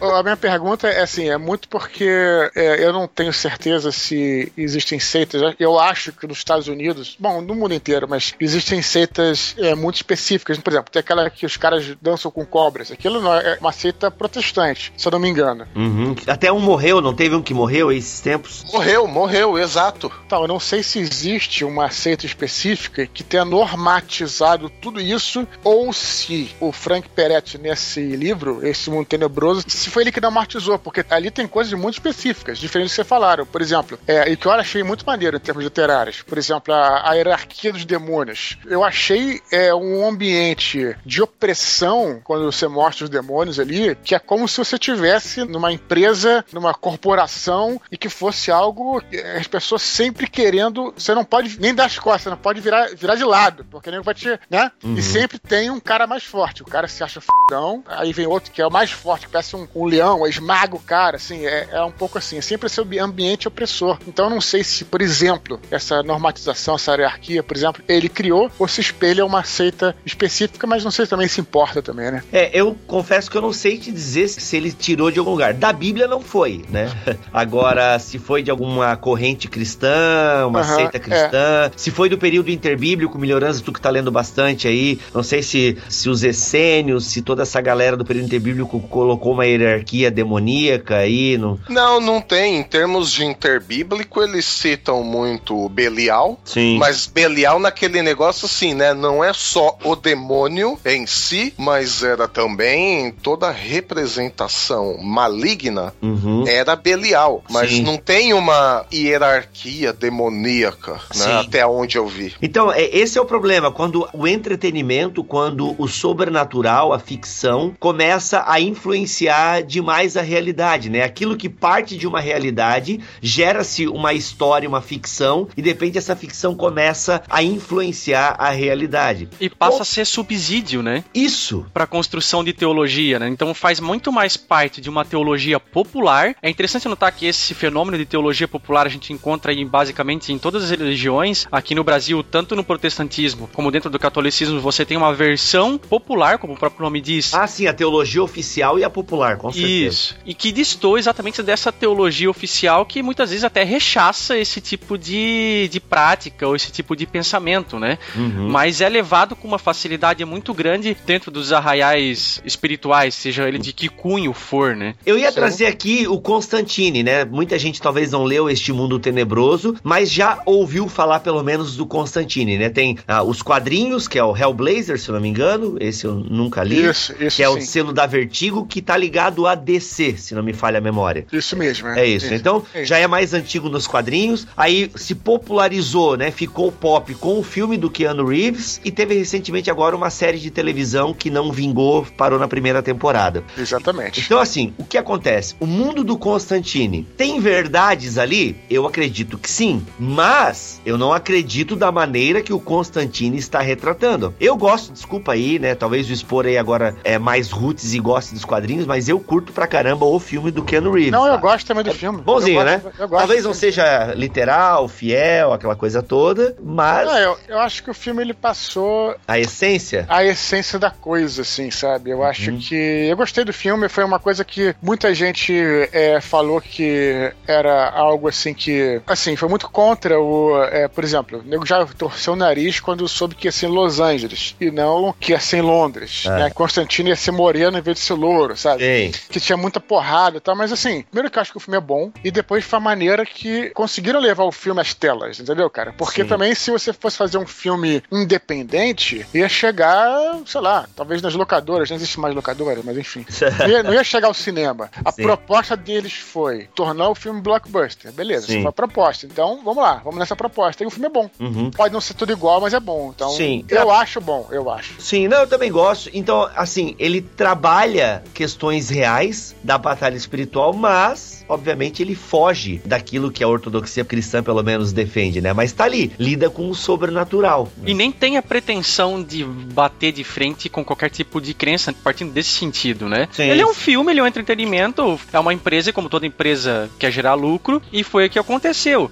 A minha pergunta é assim, é muito porque é, eu não tenho certeza se existem seitas. Eu acho que nos Estados Unidos, bom, no mundo inteiro, mas existem seitas é, muito específicas. Por exemplo, tem aquela que os caras dançam com cobras. Aquilo não é é uma seita protestante, se eu não me engano. Uhum. Até um morreu, não teve um que morreu esses tempos? Morreu, morreu, exato. Então, eu não sei se existe uma seita específica que tenha normatizado tudo isso, ou se o Frank Peretti, nesse livro, esse mundo tenebroso, se se foi ele que dramatizou, porque ali tem coisas muito específicas, diferentes do que você falaram. Por exemplo, é, e que eu achei muito maneiro em termos literários. Por exemplo, a, a hierarquia dos demônios. Eu achei é, um ambiente de opressão quando você mostra os demônios ali, que é como se você tivesse numa empresa, numa corporação e que fosse algo as pessoas sempre querendo. Você não pode nem dar as costas, você não pode virar, virar de lado, porque nem vai te. né? E sempre tem um cara mais forte. O cara se acha fodão, aí vem outro que é o mais forte, que parece um, um leão, aí esmaga o cara, assim, é, é um pouco assim. É sempre esse ambi- ambiente opressor. Então eu não sei se, por exemplo, essa normatização, essa hierarquia, por exemplo, ele criou ou se espelha uma seita específica, mas não sei se também se importa também, né? É, eu confesso que eu não sei te dizer se ele tirou de algum lugar. Da Bíblia não foi, né? Agora, se foi de alguma corrente cristã, uma Aham, seita cristã, se foi do período interbíblico, melhorança, tu que tá lendo bastante aí, não sei se, se os essênios, se toda essa galera do período interbíblico colocou uma hierarquia demoníaca aí, no... Não, não tem. Em termos de interbíblico, eles citam muito Belial. Sim. Mas Belial naquele negócio assim, né? Não é só o demônio em si, mas era também toda a representação maligna Uhum. era Belial. Mas Sim. não tem uma hierarquia demoníaca, né? Até onde eu vi. Então, é, esse é o problema, quando o entretenimento, quando o sobrenatural, a ficção, começa a influenciar demais a realidade, né? Aquilo que parte de uma realidade, gera-se uma história, uma ficção, e de repente essa ficção começa a influenciar a realidade. E passa a ser subsídio, né? Isso Pra construção de teologia, né? Então faz muito mais parte de uma teologia popular. É interessante notar que esse fenômeno de teologia popular a gente encontra aí basicamente em todas as religiões. Aqui no Brasil, tanto no protestantismo como dentro do catolicismo, você tem uma versão popular, como o próprio nome diz. Ah, sim, a teologia oficial e a popular, com certeza. Isso. E que distou exatamente dessa teologia oficial que muitas vezes até rechaça esse tipo de, de prática ou esse tipo de pensamento, né? Uhum. Mas é levado com uma facilidade muito grande dentro dos arraiais espirituais, seja ele de que cunho for, né? Eu ia Sim. trazer aqui o Constantine, né? Muita gente talvez não leu Este Mundo Tenebroso, mas já ouviu falar pelo menos do Constantine, né? Tem ah, os quadrinhos, que é o Hellblazer, se eu não me engano, esse eu nunca li. Isso, isso que é o sim. selo da Vertigo, que tá ligado a DC, se não me falha a memória. Isso mesmo, É isso. Então, É isso. já é mais antigo nos quadrinhos. Aí se popularizou, né? Ficou pop com o filme do Keanu Reeves. E teve recentemente agora uma série de televisão que não vingou, parou na primeira temporada. Exatamente. Então, assim, o que acontece? O mundo do Constantine tem verdades ali? Eu acredito que sim, mas eu não acredito da maneira que o Constantine está retratando. Eu gosto, desculpa aí, né? Talvez o expor aí agora é mais roots e goste dos quadrinhos, mas eu curto pra caramba o filme do Keanu Reeves. Não, eu tá? gosto também do filme. Bonzinho, Eu né? gosto- eu gosto Talvez não seja literal, fiel, aquela coisa toda, mas Não, eu, eu acho que o filme ele passou a essência. a essência da coisa, assim, sabe? Eu acho que. Eu gostei do filme, foi uma coisa que muita gente é, falou que era algo assim que. Assim, foi muito contra o. é, por exemplo, o nego já torceu o nariz quando soube que ia ser em Los Angeles e não que ia ser em Londres. É. Né? Constantino ia ser moreno em vez de ser louro, sabe? Sim. Que tinha muita porrada e tal, mas assim, primeiro que eu acho que o filme é bom, e depois foi a maneira que conseguiram levar o filme às telas, entendeu, cara? Porque Sim. também, se você fosse fazer um filme independente, ia chegar, sei lá, talvez nas locadoras, não existe mais locadora, mas enfim. Não ia, não ia chegar ao cinema. A Sim. proposta deles foi tornar o filme blockbuster. Beleza, Sim. essa foi a proposta. Então, vamos lá, vamos nessa proposta. E o filme é bom. Uhum. Pode não ser tudo igual, mas é bom. Então, Sim. eu acho bom, eu acho. Sim, não, eu também gosto. Então, assim, ele trabalha questões reais da batalha espiritual, mas, obviamente, ele foge daquilo que a ortodoxia cristã, pelo menos, defende, né? Mas tá ali, lida com o sobrenatural. E nem tem a pretensão de bater de frente com qualquer tipo de crença, partindo desse sentido, né? Sim. Ele é um filme, ele é um entretenimento, é uma empresa, como toda empresa quer gerar lucro, e foi o que aconteceu.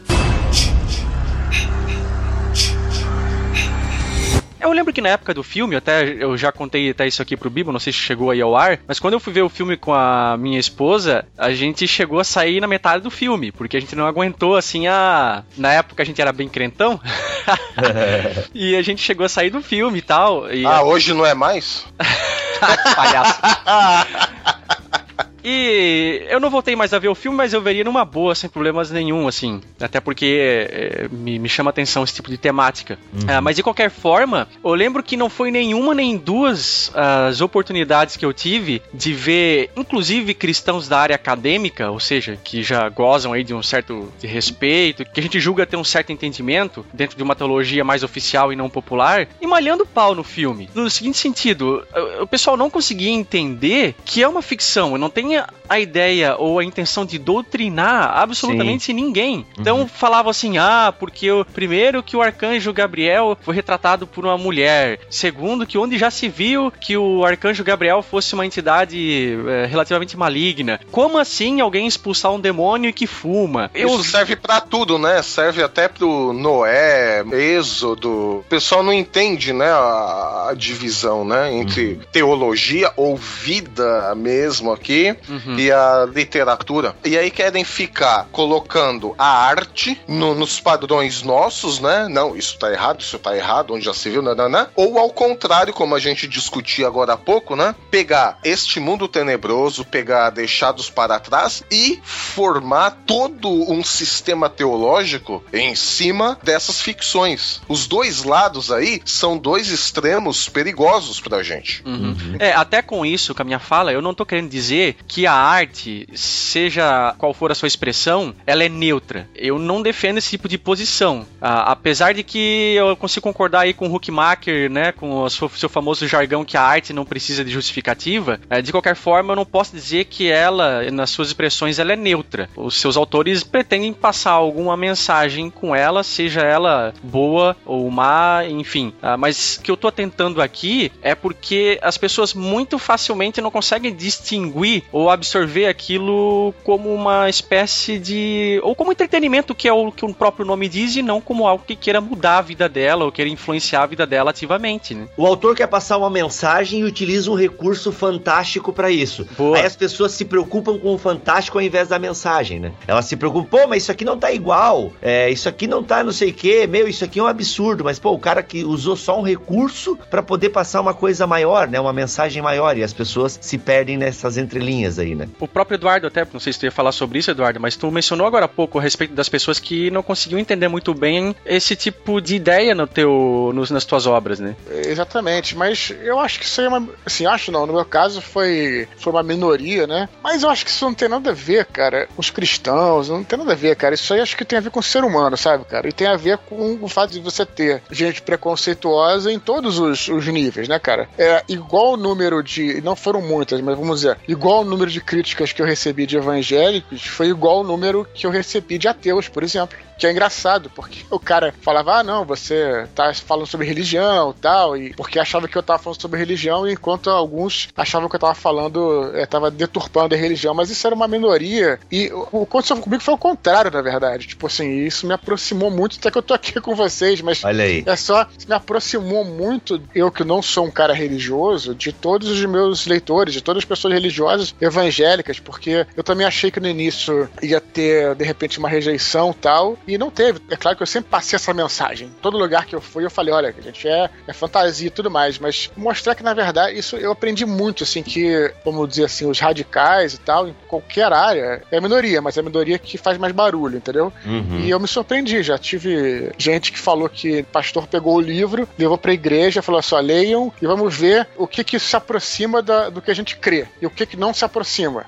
Eu lembro que na época do filme, até eu já contei até isso aqui pro Bibo, não sei se chegou aí ao ar, mas quando eu fui ver o filme com a minha esposa, a gente chegou a sair na metade do filme, porque a gente não aguentou assim a. Na época a gente era bem crentão, e a gente chegou a sair do filme e tal. E Ah, hoje não é mais? palhaço. E eu não voltei mais a ver o filme, mas eu veria numa boa, sem problemas nenhum, assim. Até porque é, me, me chama atenção esse tipo de temática. Ah, mas de qualquer forma, eu lembro que não foi nenhuma nem duas as oportunidades que eu tive de ver, inclusive, cristãos da área acadêmica, ou seja, que já gozam aí de um certo de respeito, que a gente julga ter um certo entendimento dentro de uma teologia mais oficial e não popular, e malhando pau no filme. No seguinte sentido, o- pessoal não conseguia entender que é uma ficção, não tenho a ideia ou a intenção de doutrinar absolutamente ninguém. Então falavam assim: ah, porque o primeiro que o arcanjo Gabriel foi retratado por uma mulher, segundo que onde já se viu que o arcanjo Gabriel fosse uma entidade eh, relativamente maligna. Como assim alguém expulsar um demônio que fuma? Eu Isso serve pra tudo, né? Serve até pro Noé, Êxodo. O pessoal não entende, né, a, a divisão, né, entre teologia ou vida mesmo aqui Uhum. e a literatura. E aí querem ficar colocando a arte no- nos padrões nossos, né? Não, isso tá errado, isso tá errado, onde já se viu, nananã. Ou ao contrário, como a gente discutia agora há pouco, né? Pegar este mundo tenebroso, pegar deixados para trás e formar todo um sistema teológico em cima dessas ficções. Os dois lados aí são dois extremos perigosos pra gente. Uhum. É, até com isso, com a minha fala, eu não tô querendo dizer que a arte, seja qual for a sua expressão, ela é neutra. Eu não defendo esse tipo de posição. Ah, apesar de que eu consigo concordar aí com o Huckmacher, né, com o seu, seu famoso jargão que a arte não precisa de justificativa, eh, de qualquer forma, eu não posso dizer que ela, nas suas expressões, ela é neutra. Os seus autores pretendem passar alguma mensagem com ela, seja ela boa ou má, enfim. Ah, mas o que eu tô tentando aqui é porque as pessoas muito facilmente não conseguem distinguir ou absorver aquilo como uma espécie de. ou como entretenimento, que é o que o próprio nome diz, e não como algo que queira mudar a vida dela ou queira influenciar a vida dela ativamente, né? O autor quer passar uma mensagem e utiliza um recurso fantástico pra isso. Boa. Aí as pessoas se preocupam com o fantástico ao invés da mensagem, né? Elas se preocupam, pô, mas isso aqui não tá igual, é, isso aqui não tá não sei o quê, meu, isso aqui é um absurdo, mas pô, o cara que usou só um recurso pra poder passar uma coisa maior, né? Uma mensagem maior, e as pessoas se perdem nessas entrelinhas aí, né? O próprio Eduardo, até, não sei se tu ia falar sobre isso, Eduardo, mas tu mencionou agora há pouco a respeito das pessoas que não conseguiam entender muito bem esse tipo de ideia no teu, nos, nas tuas obras, né? Exatamente, mas eu acho que isso aí é uma. Assim, acho não, no meu caso foi, foi uma minoria, né? Mas eu acho que isso não tem nada a ver, cara. Os cristãos, não tem nada a ver, cara. Isso aí acho que tem a ver com o ser humano, sabe, cara? E tem a ver com o fato de você ter gente preconceituosa em todos os, os níveis, né, cara? É igual o número de. Não foram muitas, mas vamos dizer, igual o número de críticas que eu recebi de evangélicos foi igual o número que eu recebi de ateus, por exemplo. Que é engraçado, porque o cara falava, ah, não, você tá falando sobre religião e tal, e porque achava que eu tava falando sobre religião, enquanto alguns achavam que eu tava falando, é, tava deturpando a religião, mas isso era uma minoria. E o que aconteceu comigo foi o contrário, na verdade. Tipo assim, isso me aproximou muito, até que eu tô aqui com vocês, mas Olha aí. é só, me aproximou muito, eu que não sou um cara religioso, de todos os meus leitores, de todas as pessoas religiosas evangélicas, porque eu também achei que no início ia ter, de repente, uma rejeição e tal, e não teve. É claro que eu sempre passei essa mensagem. Todo lugar que eu fui, eu falei, olha, a gente é, é fantasia e tudo mais, mas mostrar que, na verdade, isso eu aprendi muito, assim, que, vamos dizer assim, os radicais e tal, em qualquer área, é a minoria, mas é a minoria que faz mais barulho, entendeu? Uhum. E eu me surpreendi, já tive gente que falou que o pastor pegou o livro, levou pra igreja, falou assim: leiam e vamos ver o que que se aproxima da- do que a gente crê e o que que não se aproxima.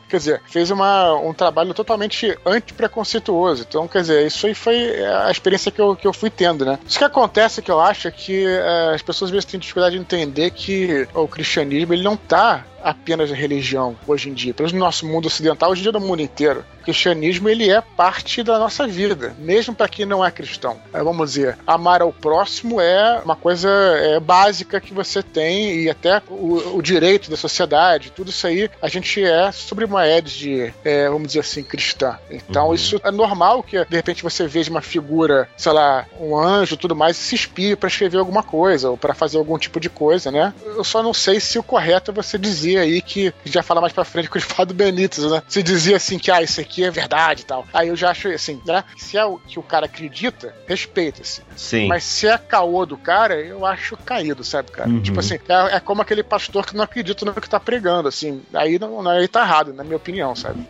Quer dizer, fez uma, um trabalho totalmente antipreconceituoso. Então, quer dizer, isso aí foi a experiência que eu, que eu fui tendo, né? Isso que acontece que eu acho é que eh, as pessoas às vezes têm dificuldade de entender que o cristianismo ele não tá apenas a religião hoje em dia, pelo menos no nosso mundo ocidental, hoje em dia no mundo inteiro. O cristianismo ele é parte da nossa vida, mesmo para quem não é cristão. É, vamos dizer, amar ao próximo é uma coisa é, básica que você tem e até o, o direito da sociedade, tudo isso aí a gente é sobre uma égide, é, vamos dizer assim, cristã. Então isso é normal que de repente você veja uma figura, sei lá, um anjo, tudo mais, e se inspire para escrever alguma coisa ou para fazer algum tipo de coisa, né? Eu só não sei se o correto é você dizer aí que a gente vai falar mais pra frente com o Fado Benítez, né? Se dizia assim que, ah, isso aqui é verdade e tal. Aí eu já acho assim, né? Se é o que o cara acredita, respeita-se. Sim. Mas se é caô do cara, eu acho caído, sabe, cara? Uhum. Tipo assim, é, é como aquele pastor que não acredita no que tá pregando, assim. Aí não aí tá errado, na minha opinião, sabe?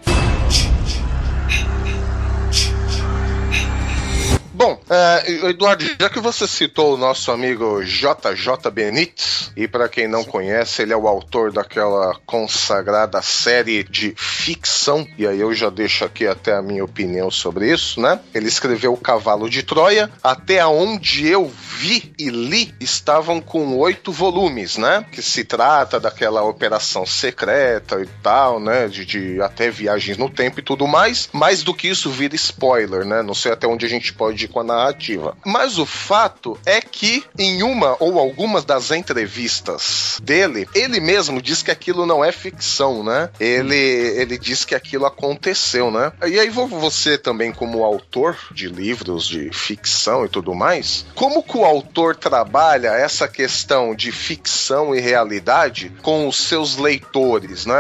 É, Eduardo, já que você citou o nosso amigo JJ Benítez, e para quem não conhece, ele é o autor daquela consagrada série de ficção, e aí eu já deixo aqui até a minha opinião sobre isso, né? Ele escreveu O Cavalo de Troia, até onde eu vi e li, estavam com oito volumes, né? Que se trata daquela operação secreta e tal, né? De, de até viagens no tempo e tudo mais. Mais do que isso vira spoiler, né? Não sei até onde a gente pode ir com a narrativa. Mas o fato é que em uma ou algumas das entrevistas dele, ele mesmo diz que aquilo não é ficção, né? Ele, ele diz que aquilo aconteceu, né? E aí você também como autor de livros de ficção e tudo mais, como que o autor trabalha essa questão de ficção e realidade com os seus leitores, né?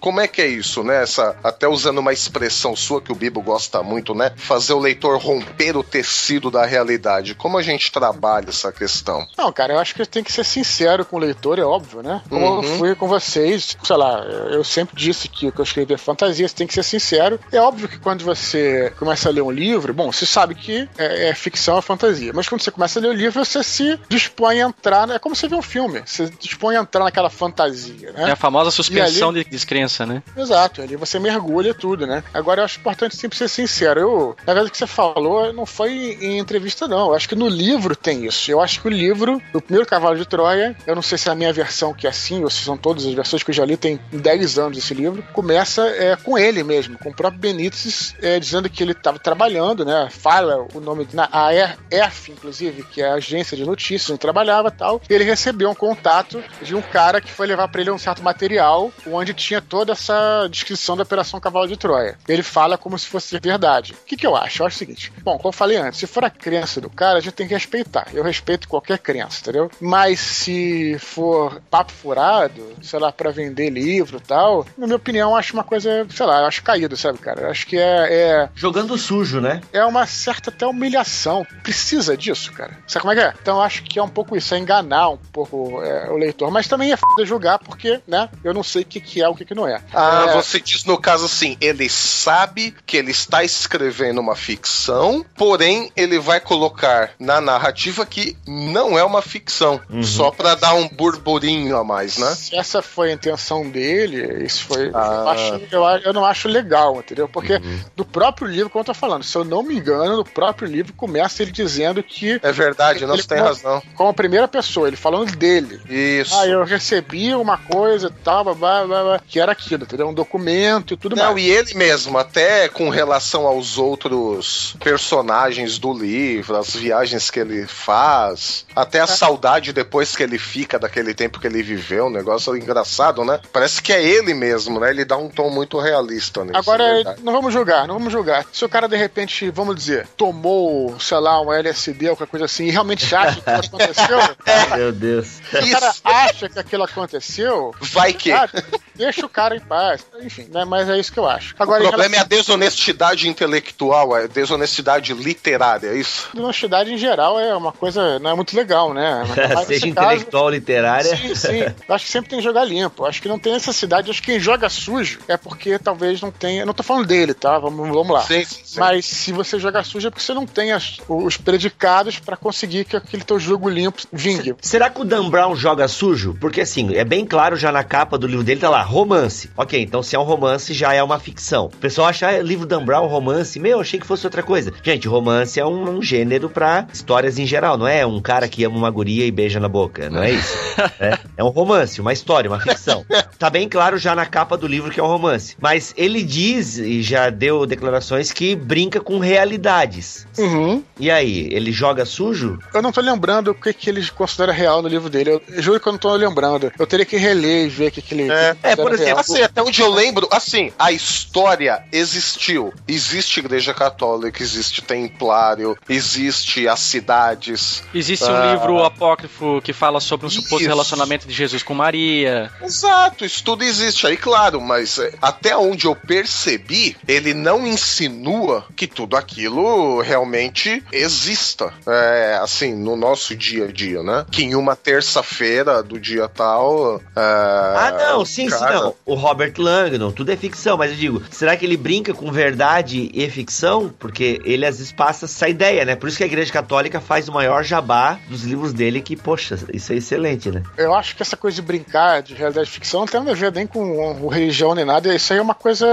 Como é que é isso, né? Essa, até usando uma expressão sua que o Bibo gosta muito, né? Fazer o leitor romper o tecido da realidade. Como a gente trabalha essa questão? Não, cara, eu acho que tem que ser sincero com o leitor, é óbvio, né? Como Uhum. eu fui com vocês, sei lá, eu sempre disse que o que eu escrevi é fantasia, você tem que ser sincero. É óbvio que quando você começa a ler um livro, bom, você sabe que é, é ficção, é fantasia, mas quando você começa a ler o livro, você se dispõe a entrar, né? é como você vê um filme, você dispõe a entrar naquela fantasia, né? É a famosa suspensão E de descrença, né? Exato, ali você mergulha tudo, né? Agora eu acho importante sempre ser sincero. Eu, na verdade, o que você falou não foi em entrevista, não. Eu acho que no livro tem isso. Eu acho que o livro, o primeiro Cavalo de Troia, eu não sei se é a minha versão que é assim, ou se são todas as versões que eu já li, tem 10 anos esse livro, começa é, com ele mesmo, com o próprio Benítez, é, dizendo que ele estava trabalhando, né? Fala o nome na a EF, inclusive, que é a agência de notícias, onde trabalhava tal. E ele recebeu um contato de um cara que foi levar para ele um certo material onde tinha toda essa descrição da Operação Cavalo de Troia. Ele fala como se fosse verdade. O que, que eu acho? Eu acho o seguinte: bom, como eu falei antes, for a crença do cara, a gente tem que respeitar. Eu respeito qualquer crença, entendeu? Mas se for papo furado, sei lá, pra vender livro e tal, na minha opinião, eu acho uma coisa, sei lá, eu acho caído, sabe, cara? Eu acho que é, é, Jogando sujo, né? é uma certa até humilhação. Precisa disso, cara. Sabe como é que é? Então eu acho que é um pouco isso, é enganar um pouco é, o leitor. Mas também é f julgar, porque, né, eu não sei o que, que é o que, que não é. Ah, É, você diz no caso assim, ele sabe que ele está escrevendo uma ficção, porém ele vai colocar na narrativa que não é uma ficção, só pra dar um burburinho a mais, né? Se essa foi a intenção dele, isso foi. Ah. Eu, acho- eu, eu não acho legal, entendeu? Porque do próprio livro, como eu tô falando, se eu não me engano, no próprio livro começa ele dizendo que. É verdade, não Ele você tem razão. Com a primeira pessoa, ele falando dele. Isso. Ah, eu recebi uma coisa e tal, blá, blá, blá, blá, que era aquilo, entendeu? Um documento e tudo Não, mais. e ele mesmo, até com relação aos outros personagens do livro, as viagens que ele faz, até a saudade depois que ele fica daquele tempo que ele viveu, um negócio engraçado, né? Parece que é ele mesmo, né? Ele dá um tom muito realista nisso. é Agora, verdade. não vamos julgar, não vamos julgar. Se o cara, de repente, vamos dizer, tomou, sei lá, um LSD ou qualquer coisa assim, e realmente acha que aquilo aconteceu, Meu Deus. se o cara Isso, acha que aquilo aconteceu, vai que. ah, deixa o cara em paz. Enfim, né, mas é isso que eu acho. O Agora, em problema é a relação desonestidade intelectual, a desonestidade literária, é isso? honestidade em geral é uma coisa, não é muito legal, né? Seja caso, intelectual ou literária. Sim, sim. Acho que sempre tem que jogar limpo. Acho que não tem necessidade. Acho que quem joga sujo é porque talvez não tenha. Não tô falando dele, tá? Vamos, vamos lá. Sim, sim. Mas se você jogar sujo é porque você não tem as- os predicados pra conseguir que aquele teu jogo limpo vingue. Será que o Dan Brown joga sujo? Porque assim, é bem claro já na capa do livro dele, tá lá, romance. Ok, então se é um romance, já é uma ficção. O pessoal acha ah, livro Dan Brown, romance. Meu, achei que fosse outra coisa. Gente, romance é um, um gênero pra histórias em geral, não é um cara que ama uma guria e beija na boca, não é isso? é, é um romance, uma história, uma ficção. Tá bem claro já na capa do livro que é um romance. Mas ele diz e já deu declarações que brinca com realidades. Uhum. E aí, ele joga sujo? Eu não tô lembrando o que, que ele considera real no livro dele. Eu, eu juro que eu não tô lembrando. Eu teria que reler e ver o que, que ele. É, é, por exemplo, real. Assim, até onde eu lembro, assim, a história existiu. Existe igreja católica, existe templário, existe as cidades. Existe um Ah. livro apócrifo que fala sobre um suposto Isso. relacionamento de Jesus com Maria. Exato, isso tudo existe aí, claro, mas é, até onde eu percebi, ele não insinua que tudo aquilo realmente exista. É, assim, no nosso dia a dia, né? Que em uma terça-feira do dia tal. é, Ah, não, sim, sim, cara, não. O Robert Langdon, tudo é ficção, mas eu digo, será que ele brinca com verdade e ficção? Porque ele às vezes passa essa ideia, né? Por isso que a Igreja Católica faz o maior jabá dos livros dele, que, poxa, isso é excelente, né? Eu acho que essa coisa de brincar de realidade ficção não tem nada a ver nem com o religião nem nada. Isso aí é uma coisa.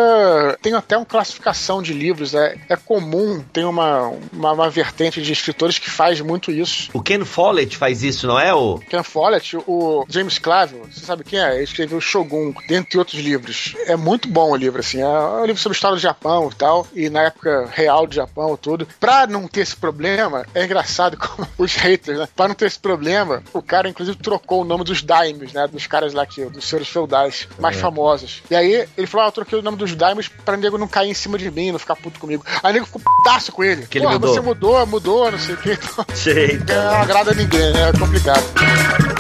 Tem até uma classificação de livros. É, é comum, tem uma, uma, uma vertente de escritores que faz muito isso. O Ken Follett faz isso, não é? O... Ken Follett, o James Clavell, você sabe quem é? Ele escreveu Shogun, dentre outros livros. É muito bom o livro, assim. É um livro sobre a história do Japão e tal, e na época real do Japão e tudo. Pra não ter esse problema, é engraçado como os haters, né? Pra não ter esse problema, o cara, inclusive, trocou o nome dos daimos, né? Dos caras lá que, dos senhores feudais mais famosos. E aí ele falou: Ah, eu troquei o nome dos daimos pra nego não cair em cima de mim, não ficar puto comigo. Aí o nego ficou putaço com ele. Que ele Porra, mudou. você mudou, mudou, não sei o quê. Então, não agrada ninguém, né? É complicado.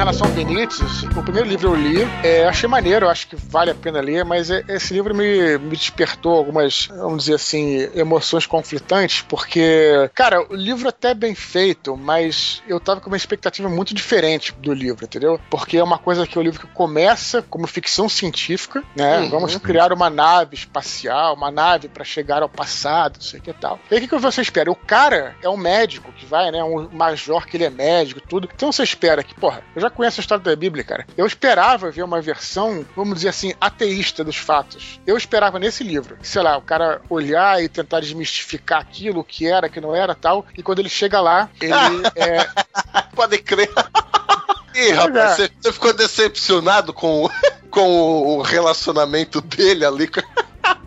Relação ao Benítez, o primeiro livro eu li, é, achei maneiro, acho que vale a pena ler, mas é- esse livro me, me despertou algumas, vamos dizer assim, emoções conflitantes, porque, cara, o livro até é bem feito, mas eu tava com uma expectativa muito diferente do livro, entendeu? Porque é uma coisa que o livro que começa como ficção científica, né? Uhum. Vamos criar uma nave espacial, uma nave para chegar ao passado, não sei o que tal. E aí o que, que você espera? O cara é um médico que vai, né? Um major que ele é médico, tudo. Então você espera que, porra, eu já conheço a história da Bíblia, cara. Eu esperava ver uma versão, vamos dizer assim, ateísta dos fatos. Eu esperava nesse livro, sei lá, o cara olhar e tentar desmistificar aquilo, o que era, o que não era tal. E quando ele chega lá, ele é. Pode crer. Ih, rapaz, você, você ficou decepcionado com, o- com o- o relacionamento dele ali. com-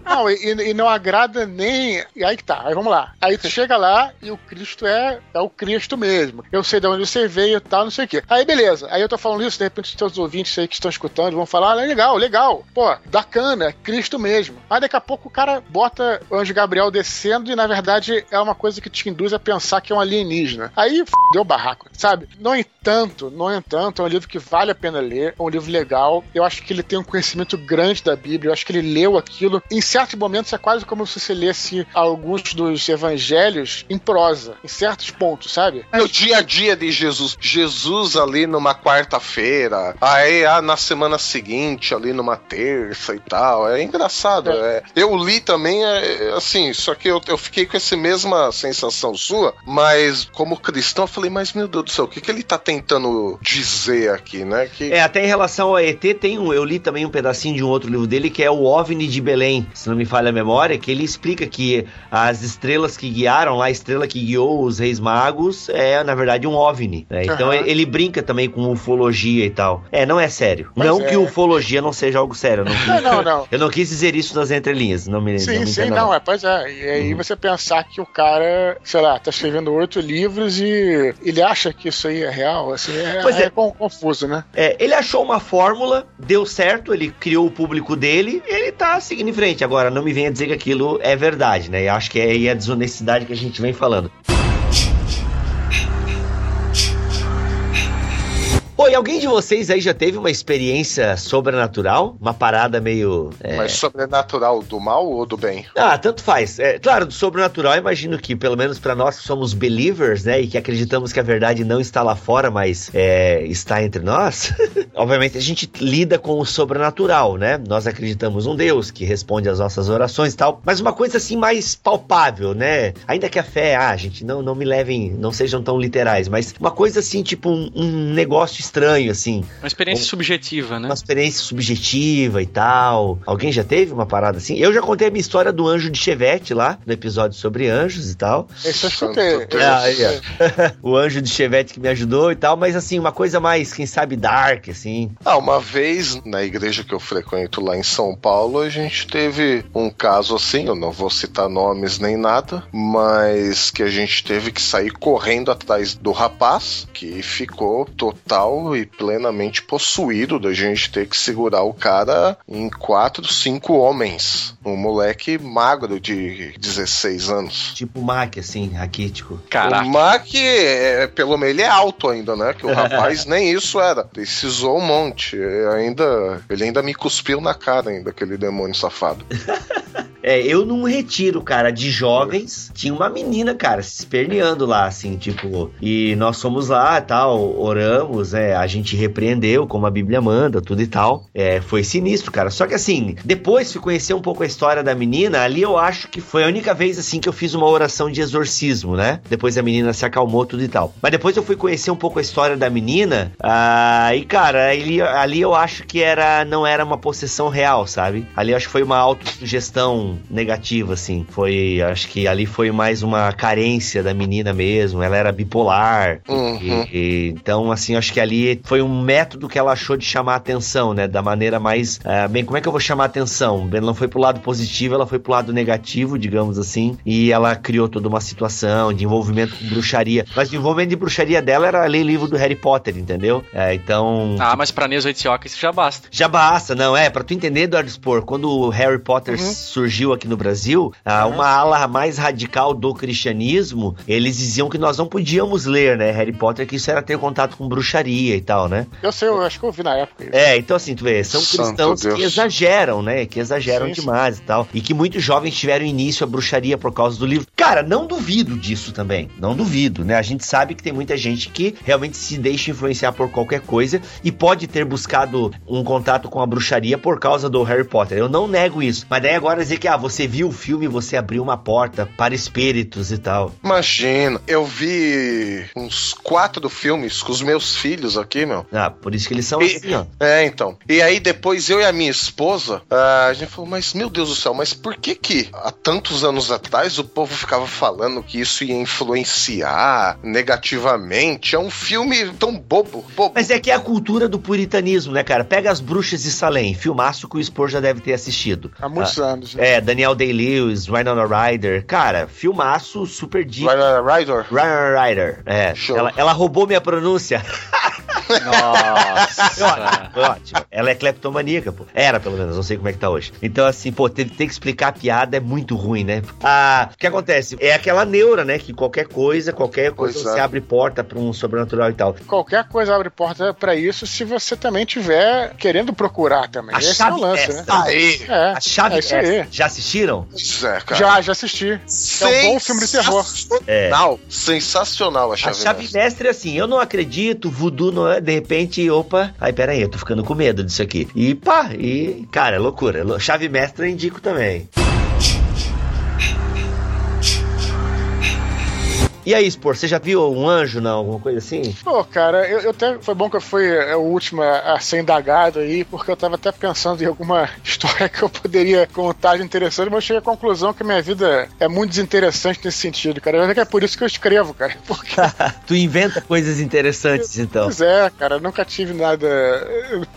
Não, e, e não agrada nem. E aí que tá, aí vamos lá. Aí tu chega lá e o Cristo é, é o Cristo mesmo. Eu sei de onde você veio e tal, não sei o quê. Aí beleza. Aí eu tô falando isso, de repente os teus ouvintes aí que estão escutando vão falar: ah, legal, legal. Pô, bacana, é Cristo mesmo. Mas daqui a pouco o cara bota o anjo Gabriel descendo e na verdade é uma coisa que te induz a pensar que é um alienígena. Aí f... deu barraco, sabe? No entanto, no entanto, é um livro que vale a pena ler, é um livro legal. Eu acho que ele tem um conhecimento grande da Bíblia, eu acho que ele leu aquilo. Em certos momentos é quase como se você lesse alguns dos evangelhos em prosa, em certos pontos, sabe? No dia a dia de Jesus. Jesus ali numa quarta-feira, aí ah, na semana seguinte, ali numa terça e tal. É engraçado. é. Eu li também, é, assim, só que eu, eu fiquei com essa mesma sensação sua, mas como cristão, eu falei, mas meu Deus do céu, o que, que ele tá tentando dizer aqui, né? Que, É, até em relação ao ET, tem um, eu li também um pedacinho de um outro livro dele, que é o OVNI de Belém, se não me falha a memória, que ele explica que as estrelas que guiaram lá, a estrela que guiou os reis magos, é, na verdade, um OVNI. né? Então Aham. ele, brinca também com ufologia e tal. É, não é sério. Mas não é. que ufologia não seja algo sério. Não, quis, Não, não, não. eu não quis dizer isso nas entrelinhas. Não me, não Sim, me sim, não, mal. é, pois é. E aí Uhum. você pensar que o cara, sei lá, tá escrevendo oito livros e ele acha que isso aí é real, assim, é, Pois é. é con- confuso, né? É, ele achou uma fórmula, deu certo, ele criou o público dele, ele tá seguindo em frente. Agora, não me venha dizer que aquilo é verdade, né? Eu acho que é aí a desonestidade que a gente vem falando. Oi, alguém de vocês aí já teve uma experiência sobrenatural? Uma parada meio. é, Mas sobrenatural do mal ou do bem? Ah, tanto faz. É, claro, do sobrenatural, imagino que, pelo menos pra nós que somos believers, né, e que acreditamos que a verdade não está lá fora, mas é, está entre nós, obviamente a gente lida com o sobrenatural, né? Nós acreditamos num Deus que responde às nossas orações e tal, mas uma coisa assim mais palpável, né? Ainda que a fé, ah, gente, não, não me levem, não sejam tão literais, mas uma coisa assim, tipo um, um negócio estranho, assim, Uma experiência subjetiva, né? uma experiência subjetiva e tal. Alguém já teve uma parada assim? Eu já contei a minha história do anjo de Chevette lá, no episódio sobre anjos e tal. Esse eu escutei. Ah, aí, ó. o anjo de Chevette que me ajudou e tal, mas assim, uma coisa mais, quem sabe, dark, assim. Ah, uma vez na igreja que eu frequento lá em São Paulo, a gente teve um caso assim, eu não vou citar nomes nem nada, mas que a gente teve que sair correndo atrás do rapaz, que ficou total real e plenamente possuído da gente ter que segurar o cara em quatro, cinco homens. Um moleque magro de 16 anos. Tipo o Mac, assim, raquítico. Caraca. O Mac, é, pelo menos, ele é alto ainda, né? Que o rapaz nem isso era. Precisou um monte. É, ainda, ele ainda me cuspiu na cara, ainda, aquele demônio safado. É, eu num retiro, cara, de jovens, tinha uma menina, cara, se esperneando lá, assim, tipo, e nós fomos lá tal, oramos, é, a gente repreendeu, como a Bíblia manda, tudo e tal. É, foi sinistro, cara. Só que assim, depois fui conhecer um pouco a história da menina, ali eu acho que foi a única vez, assim, que eu fiz uma oração de exorcismo, né? Depois a menina se acalmou, tudo e tal. Mas depois eu fui conhecer um pouco a história da menina, ah, e cara, ali, ali eu acho que era, não era uma possessão real, sabe? Ali eu acho que foi uma autossugestão negativa, assim. Foi, acho que ali foi mais uma carência da menina mesmo. Ela era bipolar. Uhum. E- e- então, assim, acho que ali foi um método que ela achou de chamar a atenção, né? Da maneira mais. ah, bem, como é que eu vou chamar a atenção? Ela não foi pro lado positivo, ela foi pro lado negativo, digamos assim. E ela criou toda uma situação de envolvimento com bruxaria. Mas o envolvimento de bruxaria dela era ler livro do Harry Potter, entendeu? É, então. Ah, mas pra Neuza Itzioca isso já basta. Já basta, não, é, pra tu entender, Eduardo Spor, quando o Harry Potter surgiu aqui no Brasil, ah, uma ala mais radical do cristianismo, eles diziam que nós não podíamos ler, né, Harry Potter, que isso era ter contato com bruxaria e tal, né? Eu sei, eu acho que eu vi na época isso. É, então assim, tu vê, são Santo cristãos Deus. que exageram, né, que exageram Sim, sim. demais e tal, e que muitos jovens tiveram início à bruxaria por causa do livro. Cara, não duvido disso também, não duvido, né, a gente sabe que tem muita gente que realmente se deixa influenciar por qualquer coisa e pode ter buscado um contato com a bruxaria por causa do Harry Potter. Eu não nego isso. Mas daí agora dizer que ah, você viu o filme, você abriu uma porta para espíritos e tal. Imagina, eu vi uns quatro filmes com os meus filhos aqui, meu. Ah, por isso que eles são E- assim, ó. É, então. E aí depois eu e a minha esposa, ah, a gente falou, mas meu Deus do céu, mas por que que há tantos anos atrás o povo ficava falando que isso ia influenciar negativamente? É um filme tão bobo, bobo. Mas é que é a cultura do puritanismo, né, cara? Pega as bruxas de Salem, filmaço que o Spor já deve ter assistido. Há muitos anos. né? É, Daniel Day-Lewis, Winona Ryder. Cara, filmaço super digno. Winona Ryder? Winona Ryder. É, Show. ela, ela roubou minha pronúncia. Nossa. Ótimo. Ela é cleptomaníaca, pô. Era, pelo menos, não sei como é que tá hoje. Então, assim, pô, ter, ter que explicar a piada é muito ruim, né? Ah, o que acontece? É aquela neura, né? Que qualquer coisa, qualquer coisa, Pois você é. abre porta pra um sobrenatural e tal. Qualquer coisa abre porta pra isso se você também tiver querendo procurar também. A Esse é chave o lance, né? mestra. Aí. É, A chave é isso aí. mestra. Já assistiram? É, cara. Já, já assisti. É um bom filme de terror. É. Sensacional. Sensacional a A chave, chave mestra. mestra é assim, eu não acredito, voodoo não é, de repente, opa, ai, peraí, eu tô ficando com medo disso aqui. E pá, e, cara, é loucura. Lo- Chave mestra eu indico também. E aí, Spor, você já viu um anjo, não? Alguma coisa assim? Pô, cara, eu, eu até foi bom que eu fui é, o último a, ser indagado aí, porque eu tava até pensando em alguma história que eu poderia contar de interessante, mas eu cheguei à conclusão que minha vida é muito desinteressante nesse sentido, cara. Eu acho que é por isso que eu escrevo, cara. Porque, tu inventa coisas interessantes, então. pois é, cara, eu nunca tive nada.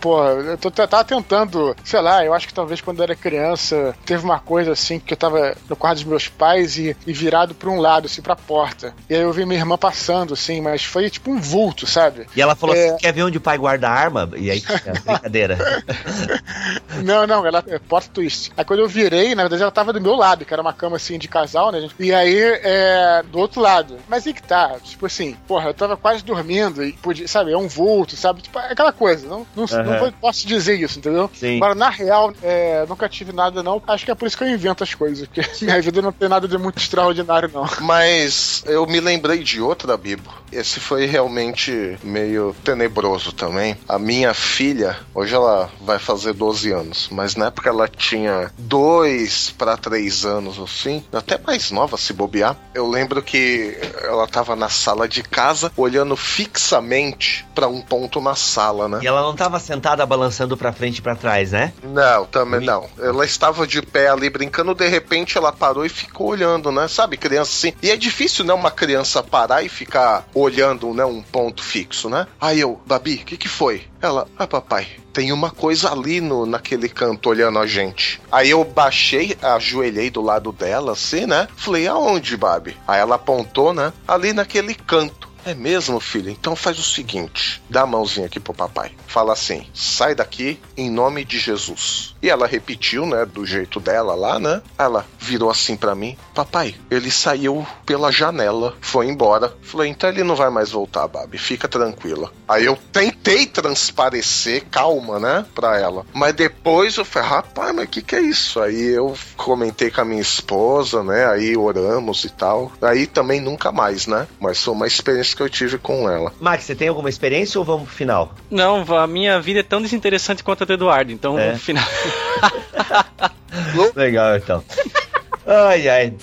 Porra, eu tô, tava tentando, sei lá, eu acho que talvez quando eu era criança teve uma coisa assim que eu tava no quarto dos meus pais e, e virado pra um lado, assim, pra porta. E aí eu vi minha irmã passando, assim, mas foi tipo um vulto, sabe? E ela falou É. assim: quer ver onde o pai guarda a arma? E aí, é, brincadeira. Não, não, ela é plot twist. Aí quando eu virei, na verdade ela tava do meu lado, que era uma cama assim de casal, né, gente? E aí, é, do outro lado. Mas aí que tá, tipo assim, porra, eu tava quase dormindo e podia, sabe, é um vulto, sabe? Tipo, é aquela coisa, não, não, Aham. não posso dizer isso, entendeu? Sim. Agora, na real, é, nunca tive nada, não. Acho que é por isso que eu invento as coisas, porque minha vida não tem nada de muito extraordinário, não. Mas eu me lembrei de outra, Bibo. Esse foi realmente meio tenebroso também. A minha filha, hoje ela vai fazer 12 anos, mas na época ela tinha 2 para 3 anos, assim, até mais nova se bobear. Eu lembro que ela tava na sala de casa, olhando fixamente para um ponto na sala, né? E ela não tava sentada balançando pra frente e pra trás, né? Não, também não. Ela estava de pé ali brincando, de repente ela parou e ficou olhando, né? Sabe, criança assim. E é difícil, né, uma criança parar e ficar olhando, né, um ponto fixo, né? Aí eu, Babi, o que que foi? Ela, ah, papai, tem uma coisa ali no, naquele canto olhando a gente. Aí eu baixei, ajoelhei do lado dela, assim, né? Falei, aonde, Babi? Aí ela apontou, né? Ali naquele canto. É mesmo, filho? Então faz o seguinte: dá a mãozinha aqui pro papai. Fala assim: sai daqui em nome de Jesus. E ela repetiu, né, do jeito dela lá, né? Ela virou assim pra mim: Papai, ele saiu pela janela, foi embora. Falei: então ele não vai mais voltar, Babi, fica tranquila. Aí eu tentei transparecer calma, né, pra ela. Mas depois eu falei: rapaz, mas o que, que é isso? Aí eu comentei com a minha esposa, né? Aí oramos e tal. Aí também nunca mais, né? Mas foi uma experiência que eu tive com ela. Max, você tem alguma experiência ou vamos pro final? Não, a minha vida é tão desinteressante quanto a do Eduardo, então É. final. Legal, então. Ai, ai.